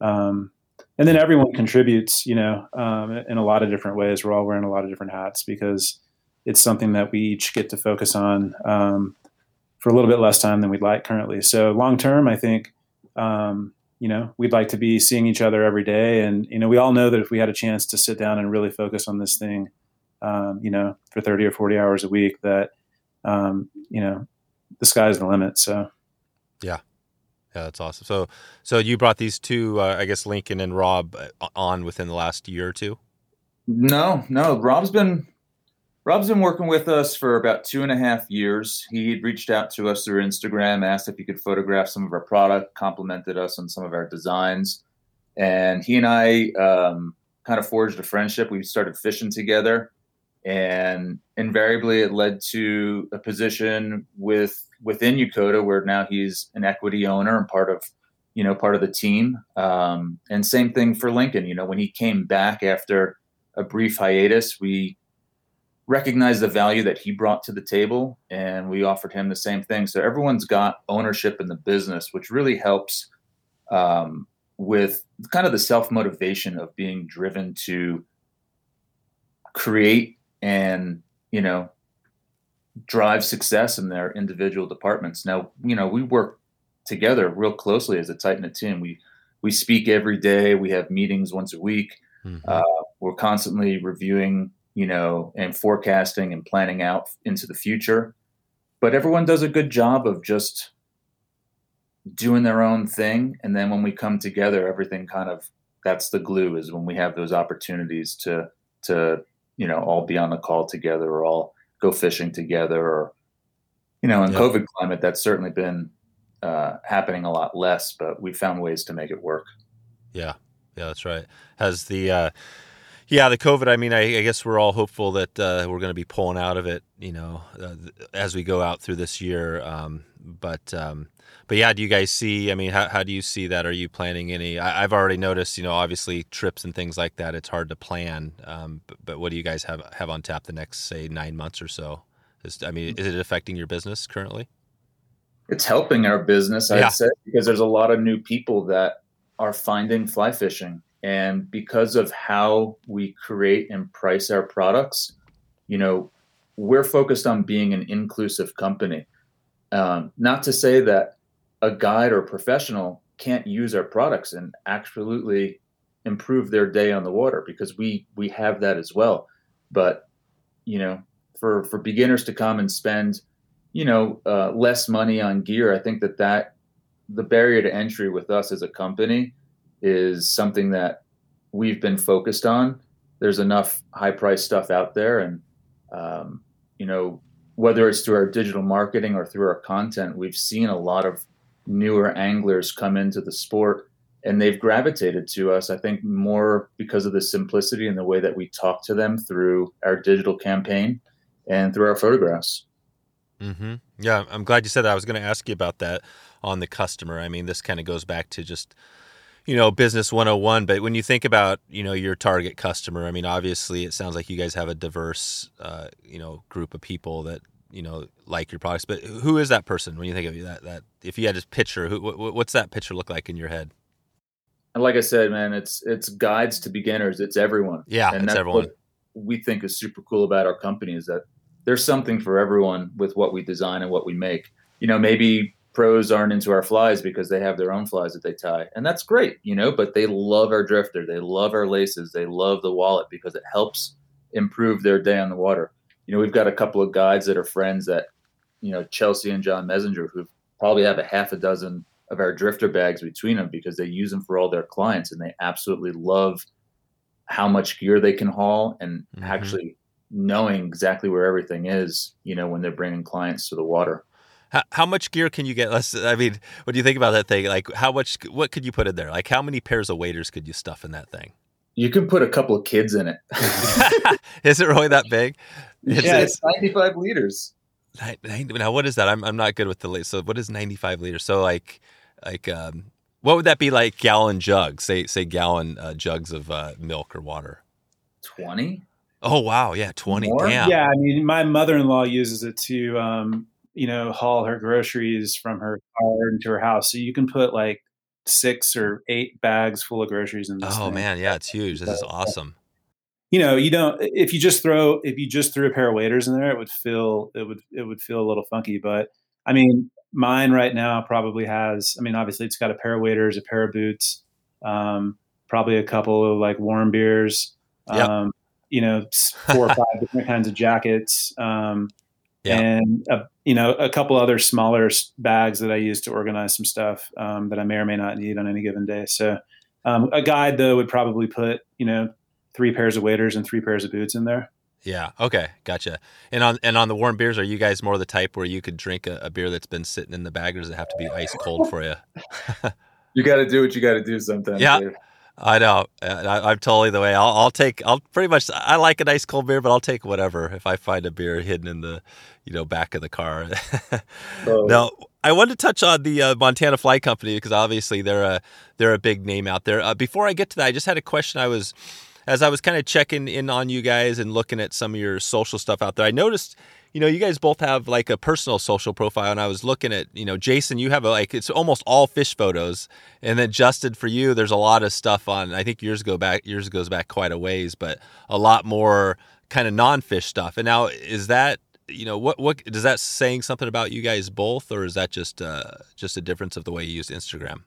um, and then everyone contributes, you know, um, in a lot of different ways. We're all wearing a lot of different hats because it's something that we each get to focus on um, for a little bit less time than we'd like currently. So long term, I think, um, you know, we'd like to be seeing each other every day. And, you know, we all know that if we had a chance to sit down and really focus on this thing, um, you know, for 30 or 40 hours a week that, um, you know, the sky's the limit. So, yeah. Yeah, that's awesome. So, so you brought these two, uh, I guess, Lincoln and Rob uh, on within the last year or two. No, no. Rob's been Rob's been working with us for about two and a half years. He reached out to us through Instagram, asked if he could photograph some of our product, complimented us on some of our designs. And he and I um, kind of forged a friendship. We started fishing together, and invariably it led to a position with within Yakoda where now he's an equity owner and part of you know part of the team. Um, and same thing for Lincoln. You know, when he came back after a brief hiatus, we recognized the value that he brought to the table and we offered him the same thing so everyone's got ownership in the business which really helps um, with kind of the self motivation of being driven to create and you know drive success in their individual departments now you know we work together real closely as a tight knit team we we speak every day we have meetings once a week mm-hmm. uh, we're constantly reviewing you know, and forecasting and planning out into the future. But everyone does a good job of just doing their own thing. And then when we come together, everything kind of that's the glue is when we have those opportunities to to you know all be on the call together or all go fishing together or you know in covid climate that's certainly been uh, happening a lot less but we found ways to make it work. Yeah. Yeah that's right. Has the uh yeah, the COVID. I mean, I, I guess we're all hopeful that uh, we're going to be pulling out of it, you know, uh, as we go out through this year. Um, but um, but yeah, do you guys see? I mean, how, how do you see that? Are you planning any? I, have already noticed, you know, obviously trips and things like that. It's hard to plan. Um, but, but, what do you guys have have on tap the next say nine months or so? Is, I mean, is it affecting your business currently? It's helping our business, I'd yeah. say, because there's a lot of new people that are finding fly fishing and because of how we create and price our products, you know, we're focused on being an inclusive company. Um, not to say that a guide or professional can't use our products and absolutely improve their day on the water because we we have that as well. But you know, for for beginners to come and spend, you know, uh, less money on gear, I think that that the barrier to entry with us as a company is something that we've been focused on. There's enough high price stuff out there, and um, you know whether it's through our digital marketing or through our content, we've seen a lot of newer anglers come into the sport, and they've gravitated to us. I think more because of the simplicity and the way that we talk to them through our digital campaign and through our photographs. Mm-hmm. Yeah, I'm glad you said that. I was going to ask you about that on the customer. I mean, this kind of goes back to just you know business 101 but when you think about you know your target customer i mean obviously it sounds like you guys have a diverse uh, you know group of people that you know like your products but who is that person? When you think of that that if you had a picture who, what's that picture look like in your head? And like i said man it's it's guides to beginners. It's everyone. Yeah and it's everyone. we think is super cool about our company is that there's something for everyone with what we design and what we make. You know maybe pros aren't into our flies because they have their own flies that they tie. And that's great you know but they love our drifter. They love our laces. They love the wallet because it helps improve their day on the water. You know we've got a couple of guides that are friends that you know chelsea and john messenger who probably have a half a dozen of our drifter bags between them because they use them for all their clients and they absolutely love how much gear they can haul and mm-hmm. actually knowing exactly where everything is you know when they're bringing clients to the water how, how much gear can you get? Let's. I mean, what do you think about that thing? Like, how much? What could you put in there? Like, how many pairs of waders could you stuff in that thing? You can put a couple of kids in it. is it really that big? It's, yeah, it's, 95 liters. Now, what is that? I'm I'm not good with the so what is 95 liters? So like like um, what would that be like gallon jugs? Say say gallon uh, jugs of uh, milk or water. 20. Oh wow, yeah, 20. Yeah, I mean, my mother-in-law uses it to um, you know, haul her groceries from her car into her house. So you can put like six or eight bags full of groceries in this. Oh thing. man, yeah, it's huge. This is awesome. You know, you don't if you just throw if you just threw a pair of waders in there, it would feel it would it would feel a little funky. But I mean, mine right now probably has. I mean, obviously it's got a pair of waders, a pair of boots, um, probably a couple of like warm beers. Yep. Um, you know, four or five different kinds of jackets. Um, yeah. and a, you know a couple other smaller bags that I use to organize some stuff um, that I may or may not need on any given day. So um, a guide though would probably put you know three pairs of waders and three pairs of boots in there. Yeah. Okay. Gotcha. And on and on the warm beers, are you guys more the type where you could drink a, a beer that's been sitting in the bag, or does it have to be ice cold for you? you got to do what you got to do sometimes. Yeah. Dave. I know. I, am totally the way. I'll, I'll, take. I'll pretty much. I like a nice cold beer, but I'll take whatever if I find a beer hidden in the, you know, back of the car. oh. Now, I wanted to touch on the uh, Montana Fly Company because obviously they're a they're a big name out there. Uh, before I get to that, I just had a question. I was as I was kind of checking in on you guys and looking at some of your social stuff out there, I noticed, you know, you guys both have like a personal social profile, and I was looking at, you know, Jason, you have a, like it's almost all fish photos, and then Justin, for you, there's a lot of stuff on. I think years go back, years goes back quite a ways, but a lot more kind of non-fish stuff. And now, is that you know what what does that saying something about you guys both, or is that just uh, just a difference of the way you use Instagram?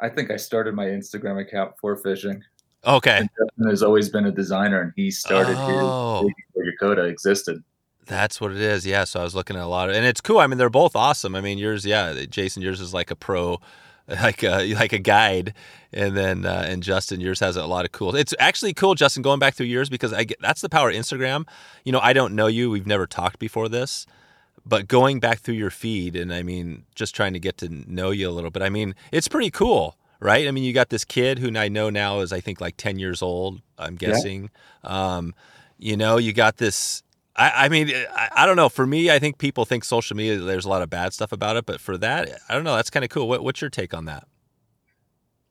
I think I started my Instagram account for fishing. Okay. And Justin has always been a designer, and he started oh. before Yakoda existed. That's what it is. Yeah. So I was looking at a lot of, and it's cool. I mean, they're both awesome. I mean, yours, yeah, Jason, yours is like a pro, like a like a guide, and then uh, and Justin, yours has a lot of cool. It's actually cool, Justin, going back through yours because I get that's the power of Instagram. You know, I don't know you. We've never talked before this, but going back through your feed, and I mean, just trying to get to know you a little bit. I mean, it's pretty cool right? I mean, you got this kid who I know now is I think like ten years old. I'm guessing. Yeah. Um, you know, you got this. I, I mean, I, I, don't know. For me, I think people think social media. There's a lot of bad stuff about it, but for that, I don't know. That's kind of cool. What, what's your take on that?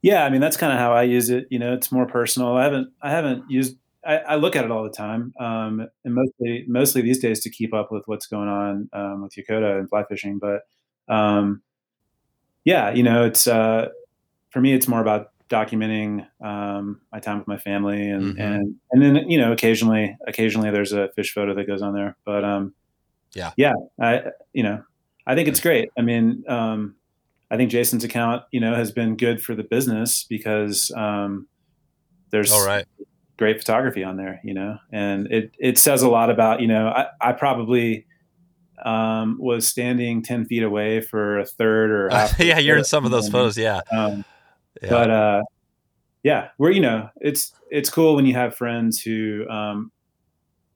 Yeah, I mean, that's kind of how I use it. You know, it's more personal. I haven't, I haven't used. I, I look at it all the time, um, and mostly, mostly these days to keep up with what's going on um, with Yakoda and fly fishing. But um, yeah, you know, it's. Uh, for me, it's more about documenting um, my time with my family, and mm-hmm. and and then you know, occasionally, occasionally there's a fish photo that goes on there. But um, yeah, yeah, I you know, I think it's great. I mean, um, I think Jason's account, you know, has been good for the business because um, there's all right great photography on there, you know, and it it says a lot about you know, I, I probably um, was standing 10 feet away for a third or yeah, you're in some of those photos. Yeah. Yeah. But uh, yeah, we're you know it's it's cool when you have friends who um,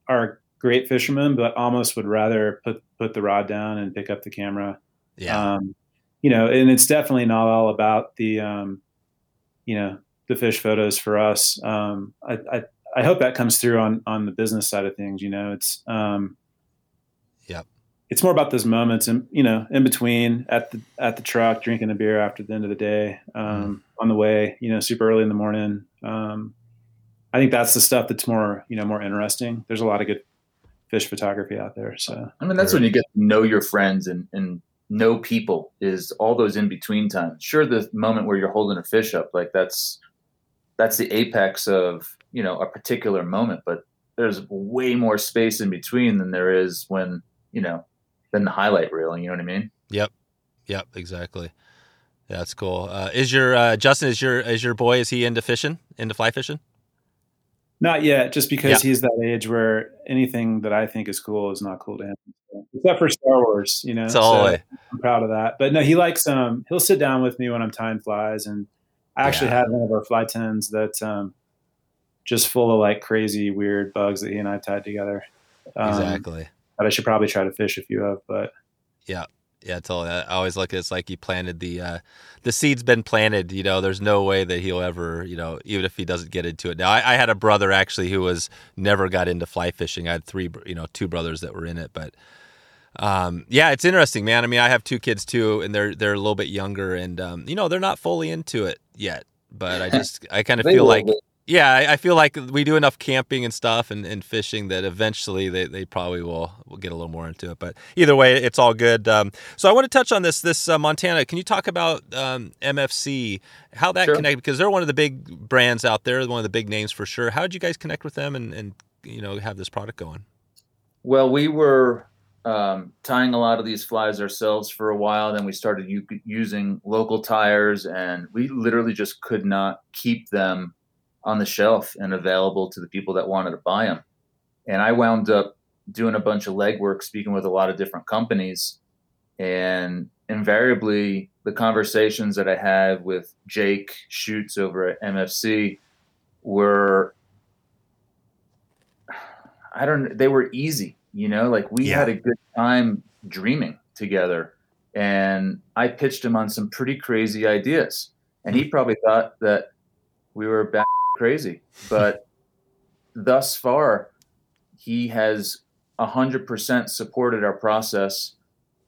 are great fishermen, but almost would rather put put the rod down and pick up the camera. Yeah. Um, you know, and it's definitely not all about the um, you know the fish photos for us. Um, I, I I hope that comes through on on the business side of things. You know, it's um, it's more about those moments and you know in between at the at the truck drinking a beer after the end of the day um, mm. on the way you know super early in the morning. Um, i think that's the stuff that's more you know more interesting. There's a lot of good fish photography out there so. I mean that's when you get to know your friends and and know people is all those in between times. Sure the moment where you're holding a fish up like that's that's the apex of you know a particular moment but there's way more space in between than there is when you know than the highlight reel. You know what I mean? Yep. Yep. Exactly. Yeah, that's cool. Uh, is your uh, Justin? Is your is your boy? Is he into fishing? Into fly fishing? Not yet, just because yeah. he's that age where anything that I think is cool is not cool to him, except for Star Wars. You know, so I'm proud of that. But no, he likes um he'll sit down with me when I'm tying flies, and I actually yeah. had one of our fly tins that um just full of like crazy weird bugs that he and I tied together. Um, exactly that I should probably try to fish a few of. But yeah, yeah, totally. I always look at it's like he planted the uh, the seed's been planted. You know, there's no way that he'll ever, you know, even if he doesn't get into it. Now, I, I had a brother actually who was never got into fly fishing. I had three, you know, two brothers that were in it, but. Um, yeah, it's interesting, man. I mean, I have two kids too, and they're they're a little bit younger, and um, you know, they're not fully into it yet. But I just I kind of feel like yeah, I, I, feel like we do enough camping and stuff and, and fishing that eventually they, they probably will will get a little more into it. But either way, it's all good. Um, so I want to touch on this this uh, Montana. Can you talk about um, MFC? How that sure. connect because they're one of the big brands out there, one of the big names for sure. How did you guys connect with them and, and you know have this product going? Well, we were um, tying a lot of these flies ourselves for a while. Then we started u- using local tyers, and we literally just could not keep them on the shelf and available to the people that wanted to buy them. And I wound up doing a bunch of legwork, speaking with a lot of different companies. And invariably, the conversations that I had with Jake Chutz over at MFC were I don't. They were easy, you know. Like we Yeah. had a good time dreaming together, and I pitched him on some pretty crazy ideas, and he probably thought that we were bat crazy, but thus far, he has hundred percent supported our process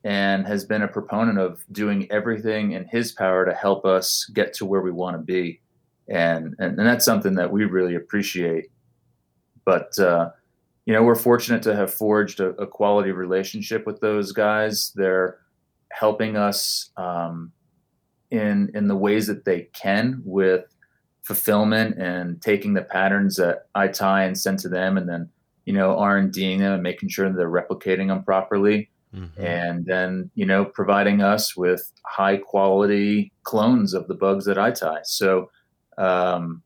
and has been a proponent of doing everything in his power to help us get to where we want to be, and and, and that's something that we really appreciate. But uh, you know, we're fortunate to have forged a, a quality relationship with those guys. They're helping us um, in in the ways that they can with fulfillment and taking the patterns that I tie and send to them, and then you know R and Ding them and making sure that they're replicating them properly, Mhm. and then you know providing us with high quality clones of the bugs that I tie. So um,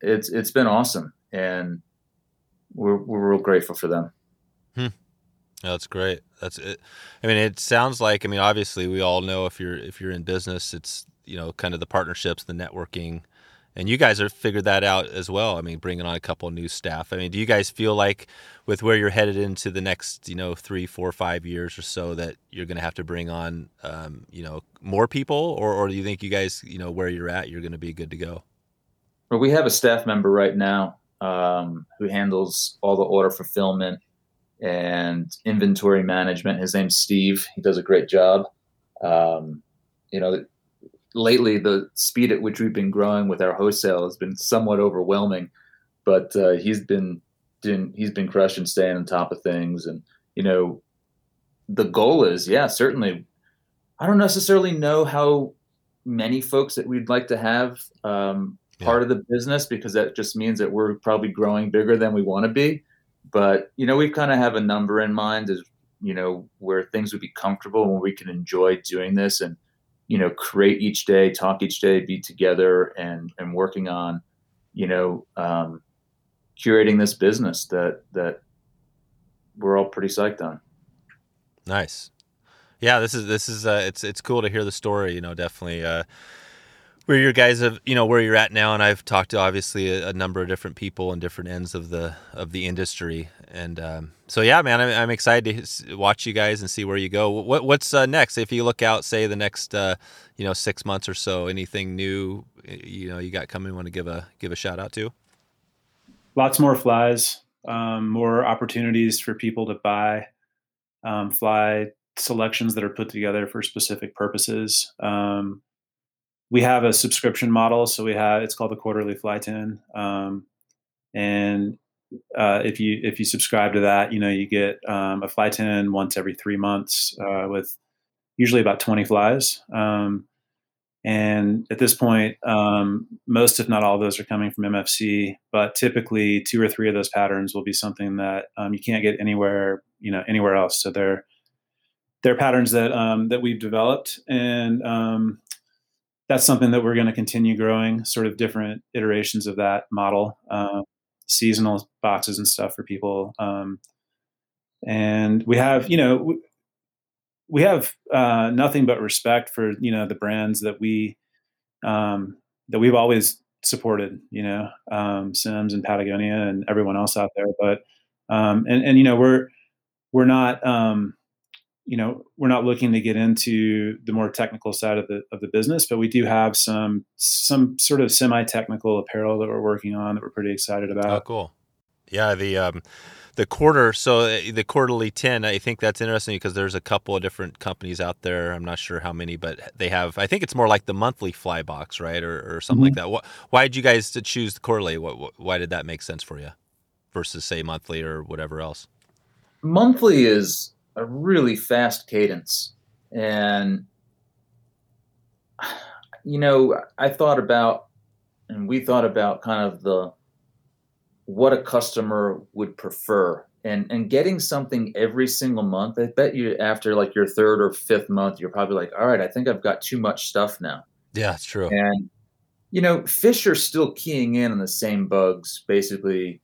it's it's been awesome, and we're we're real grateful for them. Yeah, that's great. That's it. I mean, it sounds like. I mean, obviously, we all know if you're if you're in business, it's you know kind of the partnerships, the networking, and you guys have figured that out as well. I mean, bringing on a couple new staff. I mean, do you guys feel like with where you're headed into the next you know three, four, five years or so that you're going to have to bring on um, you know more people, or or do you think you guys you know where you're at, you're going to be good to go? Well, we have a staff member right now um, who handles all the order fulfillment and inventory management. His name's Steve. He does a great job. Um, you know, lately the speed at which we've been growing with our wholesale has been somewhat overwhelming, but uh, he's been doing, he's been crushing, staying on top of things, and you know, the goal is, yeah, certainly. I don't necessarily know how many folks that we'd like to have um, part of the business because that just means that we're probably growing bigger than we want to be. But you know, we kind of have a number in mind as you know where things would be comfortable and where we can enjoy doing this and you know create each day, talk each day, be together and and working on you know um, curating this business that that we're all pretty psyched on. Nice. Yeah, this is this is uh, it's it's cool to hear the story. You know, definitely uh, where your guys have you know where you're at now, and I've talked to obviously a, a number of different people and different ends of the of the industry, and um, so yeah, man, I'm, I'm excited to watch you guys and see where you go. What what's uh, next? If you look out, say the next uh, you know six months or so, anything new you know you got coming? Want to give a give a shout out to? Lots more flies, um, more opportunities for people to buy um, fly selections that are put together for specific purposes. Um, we have a subscription model, so we have it's called the quarterly fly tin, um, and uh, if you if you subscribe to that, you know you get um, a fly tin once every three months uh, with usually about twenty flies. Um, and at this point, um, most, if not all, of those are coming from MFC. But typically, two or three of those patterns will be something that um, you can't get anywhere, you know, anywhere else. So they're they're patterns that um, that we've developed, and that's something that we're going to continue growing. Sort of different iterations of that model, uh, seasonal boxes and stuff for people. Um, and we have, you know, we, we have uh, nothing but respect for you know the brands that we um, that we've always supported. You know, um, Simms and Patagonia and everyone else out there. But um, and and you know we're we're not um, you know we're not looking to get into the more technical side of the of the business, but we do have some some sort of semi technical apparel that we're working on that we're pretty excited about. Oh, cool. Yeah, the um, the quarter. So uh, the quarterly tin. I think that's interesting because there's a couple of different companies out there. I'm not sure how many, but they have. I think it's more like the monthly fly box, right, or, or something like that. Why did you guys choose the quarterly? What, what, why did that make sense for you versus say monthly or whatever else? monthly is a really fast cadence. And you know i thought about and we thought about kind of the what a customer would prefer. And and getting something every single month i bet you after like your third or fifth month you're probably like all right i think i've got too much stuff now. Yeah, it's true. and you know fish are still keying in on the same bugs basically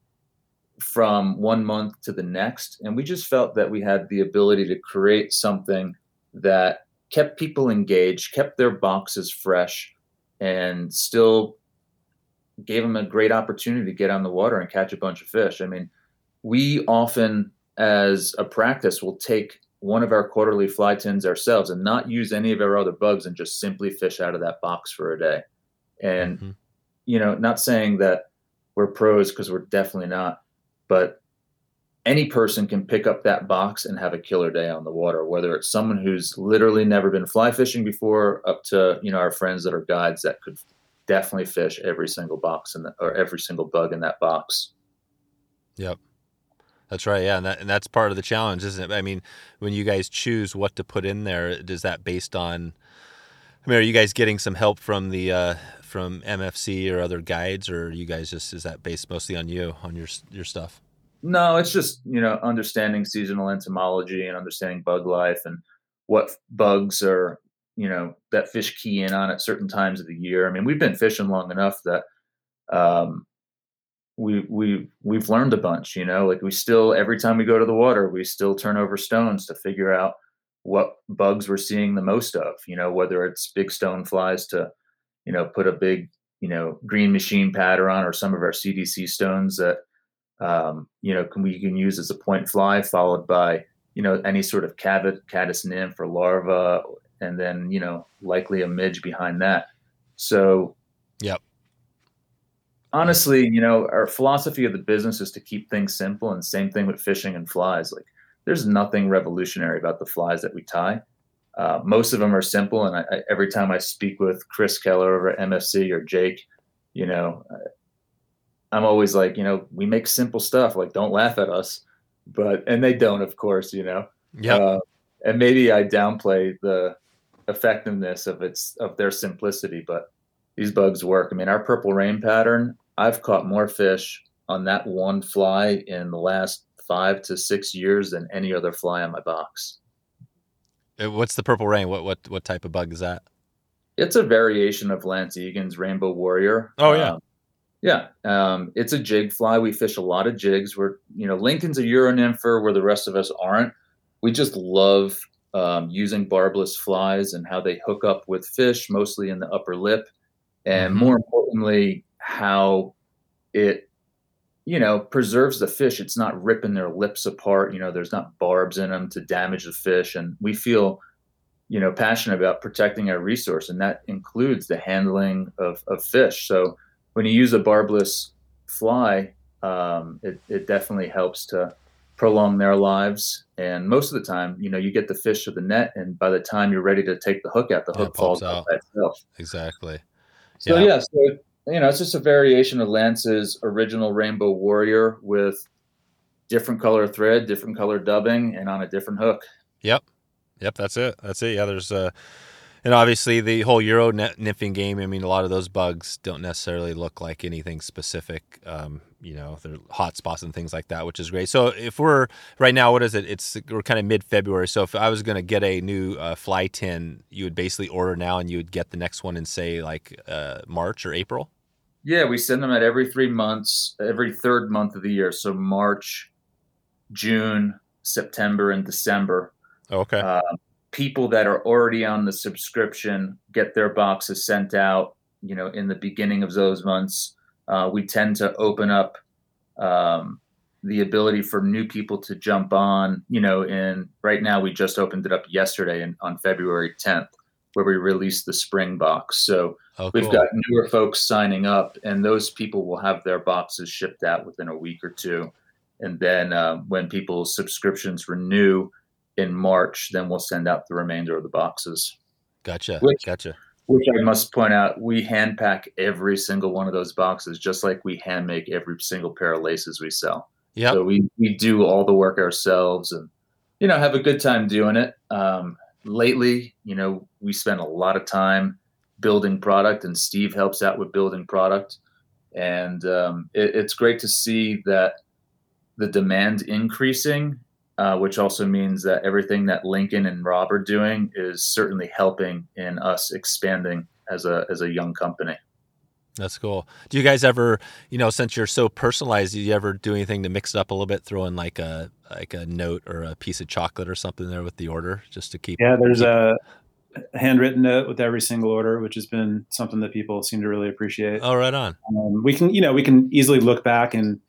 from one month to the next and we just felt that we had the ability to create something that kept people engaged kept their boxes fresh and still gave them a great opportunity to get on the water and catch a bunch of fish i mean we often, as a practice, will take one of our quarterly fly tins ourselves and not use any of our other bugs and just simply fish out of that box for a day. And, mm-hmm. you know, not saying that we're pros because we're definitely not, but any person can pick up that box and have a killer day on the water, whether it's someone who's literally never been fly fishing before up to, you know, our friends that are guides that could definitely fish every single box in the, or every single bug in that box. Yep. That's right. Yeah, and, that, and that's part of the challenge, isn't it? I mean, when you guys choose what to put in there, is that based on? I mean, are you guys getting some help from the uh, from MFC or other guides, or you guys just is that based mostly on you on your your stuff? No, it's just you know understanding seasonal entomology and understanding bug life and what bugs are you know that fish key in on at certain times of the year. I mean, we've been fishing long enough that um, we we we've learned a bunch you know like we still every time we go to the water we still turn over stones to figure out what bugs we're seeing the most of you know whether it's big stone flies to you know put a big you know green machine pattern on or some of our cdc stones that um, you know can we can use as a point fly followed by you know any sort of cabbage caddis nymph or larva and then you know likely a midge behind that so yep honestly, you know, our philosophy of the business is to keep things simple, and same thing with fishing and flies. Like, there's nothing revolutionary about the flies that we tie. Uh, most of them are simple, and I, I, every time I speak with Chris Keller over at MFC or Jake, you know, I'm always like, you know, we make simple stuff. Like, don't laugh at us, but and they don't, of course, you know. Yeah. Uh, and maybe I downplay the effectiveness of its of their simplicity, but these bugs work. I mean, our purple reign pattern, I've caught more fish on that one fly in the last five to six years than any other fly on my box. Uh, what's the purple reign? What what what type of bug is that? It's a variation of Lance Egan's Rainbow Warrior. Oh yeah. Um, yeah, um, it's a jig fly. We fish a lot of jigs. We're, you know, Lincoln's a Euro-nympher where the rest of us aren't. We just love um, using barbless flies and how they hook up with fish, mostly in the upper lip and mm-hmm. more importantly how it you know preserves the fish. It's not ripping their lips apart you know there's not barbs in them to damage the fish and we feel you know passionate about protecting our resource and that includes the handling of, of fish. So when you use a barbless fly um, it, it definitely helps to prolong their lives and most of the time you know you get the fish to the net and by the time you're ready to take the hook out the hook falls out. by itself. Exactly. So yeah. yeah, so you know, it's just a variation of Lance's original Rainbow Warrior with different color thread, different color dubbing, and on a different hook. Yep, yep, that's it. That's it. Yeah, there's uh, and obviously the whole Euro nymphing game. I mean, a lot of those bugs don't necessarily look like anything specific. Um, you know, they're hot spots and things like that, which is great. So if we're right now, what is it? It's we're kind of mid February. So if I was going to get a new uh, fly tin, you would basically order now, and you would get the next one in say like uh, March or April. Yeah, we send them out every three months, every third month of the year. So March, June, September, and December. Okay. Uh, people that are already on the subscription get their boxes sent out you know in the beginning of those months uh, we tend to open up um, the ability for new people to jump on you know and right now we just opened it up yesterday in, on february 10th where we release the spring box so oh, we've got newer folks signing up and those people will have their boxes shipped out within a week or two and then uh, when people's subscriptions renew in March, then we'll send out the remainder of the boxes. Gotcha. Which, gotcha. Which I must point out, we hand pack every single one of those boxes, just like we hand make every single pair of laces we sell. Yeah. So we, we do all the work ourselves and, you know, have a good time doing it. Um, lately, you know, we spend a lot of time building product and Steve helps out with building product. And um, it, it's great to see that the demand increasing uh, which also means that everything that Lincoln and Rob are doing is certainly helping in us expanding as a as a young company. That's cool. Do you guys ever, you know, since you're so personalized, do you ever do anything to mix it up a little bit, throw in like a like a note or a piece of chocolate or something there with the order, just to keep? Yeah, there's keep... a handwritten note with every single order, which has been something that people seem to really appreciate. Oh, right on. Um, we can, you know, we can easily look back and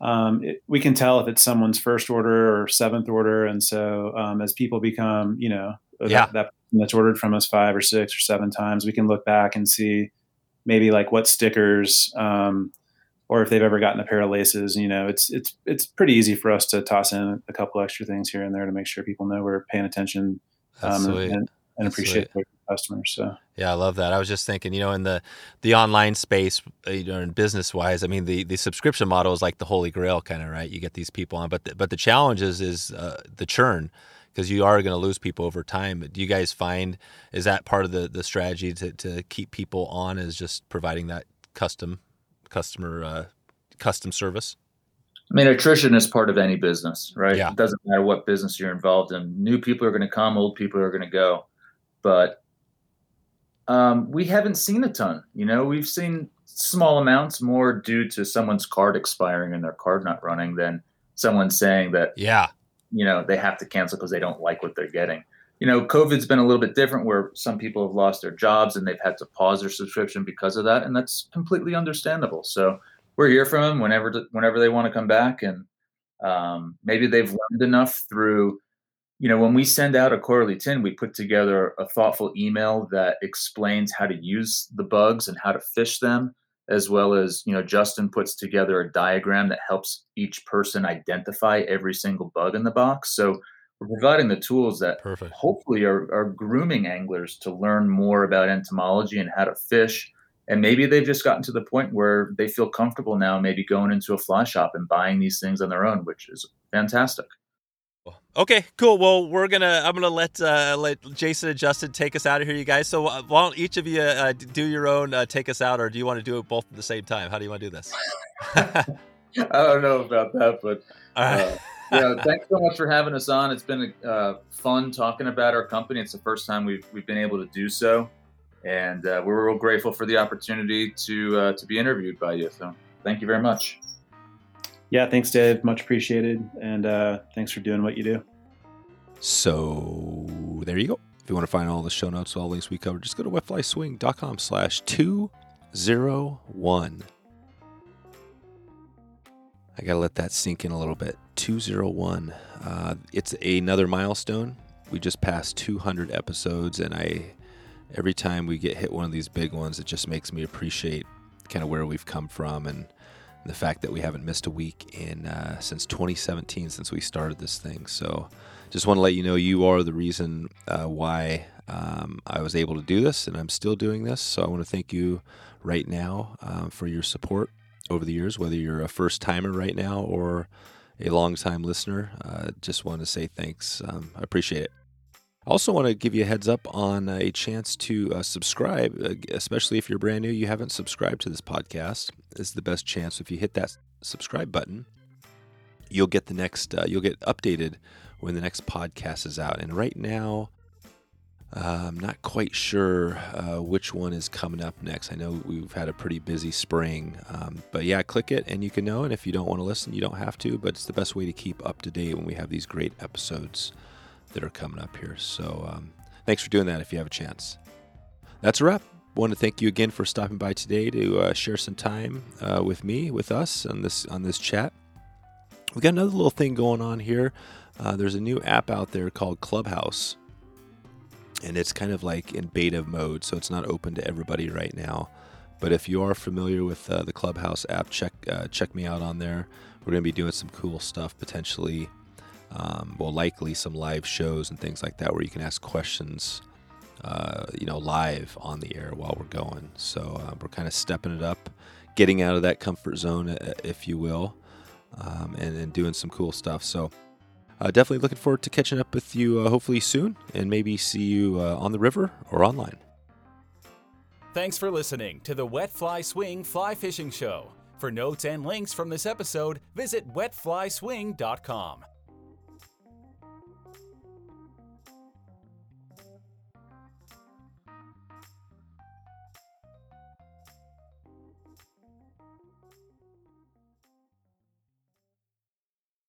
um, it, we can tell if it's someone's first order or seventh order. And so um, as people become, you know, yeah. that, that that's ordered from us five or six or seven times, we can look back and see maybe like what stickers, um, or if they've ever gotten a pair of laces. You know, it's it's it's pretty easy for us to toss in a couple extra things here and there to make sure people know we're paying attention um, and, and, appreciate their customers. So yeah, I love that. I was just thinking, you know, in the the online space, uh, you know, in business wise, I mean, the the subscription model is like the holy grail, kind of, right? You get these people on, but the, but the challenge is is uh, the churn because you are going to lose people over time. Do you guys find is that part of the the strategy to to keep people on is just providing that custom customer uh, custom service? I mean, attrition is part of any business, right? Yeah. It doesn't matter what business you're involved in. New people are going to come, old people are going to go. But um, we haven't seen a ton. You know, we've seen small amounts more due to someone's card expiring and their card not running than someone saying that, Yeah. You know, they have to cancel because they don't like what they're getting. You know, COVID's been a little bit different where some people have lost their jobs and they've had to pause their subscription because of that. And that's completely understandable. So we're here for them whenever, whenever they want to come back. And um, maybe they've learned enough through you know, when we send out a quarterly tin, we put together a thoughtful email that explains how to use the bugs and how to fish them, as well as, you know, Justin puts together a diagram that helps each person identify every single bug in the box. So we're providing the tools that Perfect. hopefully are, are grooming anglers to learn more about entomology and how to fish. And maybe they've just gotten to the point where they feel comfortable now, maybe going into a fly shop and buying these things on their own, which is fantastic. Okay, cool. Well, we're gonna I'm gonna let uh, let Jason and Justin take us out of here, you guys. So uh, why don't each of you uh, do your own uh, take us out, or do you want to do it both at the same time? How do you want to do this? I don't know about that, but uh, know, thanks so much for having us on. It's been uh, fun talking about our company. It's the first time we've we've been able to do so, and uh, we're real grateful for the opportunity to uh, to be interviewed by you. So thank you very much. Yeah, thanks, Dave. Much appreciated, and uh, thanks for doing what you do. So there you go. If you want to find all the show notes, all the links we covered, just go to wetflyswing.com slash 201. I got to let that sink in a little bit. 201. Uh, it's another milestone. We just passed 200 episodes, and I every time we get hit one of these big ones, it just makes me appreciate kind of where we've come from and the fact that we haven't missed a week in uh, since 2017 since we started this thing. So just want to let you know you are the reason uh, why um, I was able to do this and I'm still doing this. So I want to thank you right now um, for your support over the years, whether you're a first timer right now or a long time listener. Uh, just want to say thanks. Um, I appreciate it. I also want to give you a heads up on a chance to uh, subscribe, uh, especially if you're brand new. You haven't subscribed to this podcast. This is the best chance. If you hit that subscribe button, you'll get the next. Uh, you'll get updated when the next podcast is out. And right now, uh, I'm not quite sure uh, which one is coming up next. I know we've had a pretty busy spring, um, but yeah, click it and you can know. And if you don't want to listen, you don't have to. But it's the best way to keep up to date when we have these great episodes that are coming up here. So um, thanks for doing that if you have a chance. That's a wrap. Want to thank you again for stopping by today to uh, share some time uh, with me, with us on this on this chat. We got another little thing going on here. Uh, there's a new app out there called Clubhouse, and it's kind of like in beta mode, so it's not open to everybody right now. But if you are familiar with uh, the Clubhouse app, check uh, check me out on there. We're going to be doing some cool stuff potentially um, well, likely some live shows and things like that where you can ask questions, uh, you know, live on the air while we're going. So uh, we're kind of stepping it up, getting out of that comfort zone, uh, if you will, um, and, and, doing some cool stuff. So uh, definitely looking forward to catching up with you uh, hopefully soon and maybe see you uh, on the river or online. Thanks for listening to the Wet Fly Swing Fly Fishing Show. For notes and links from this episode, visit wetflyswing.com.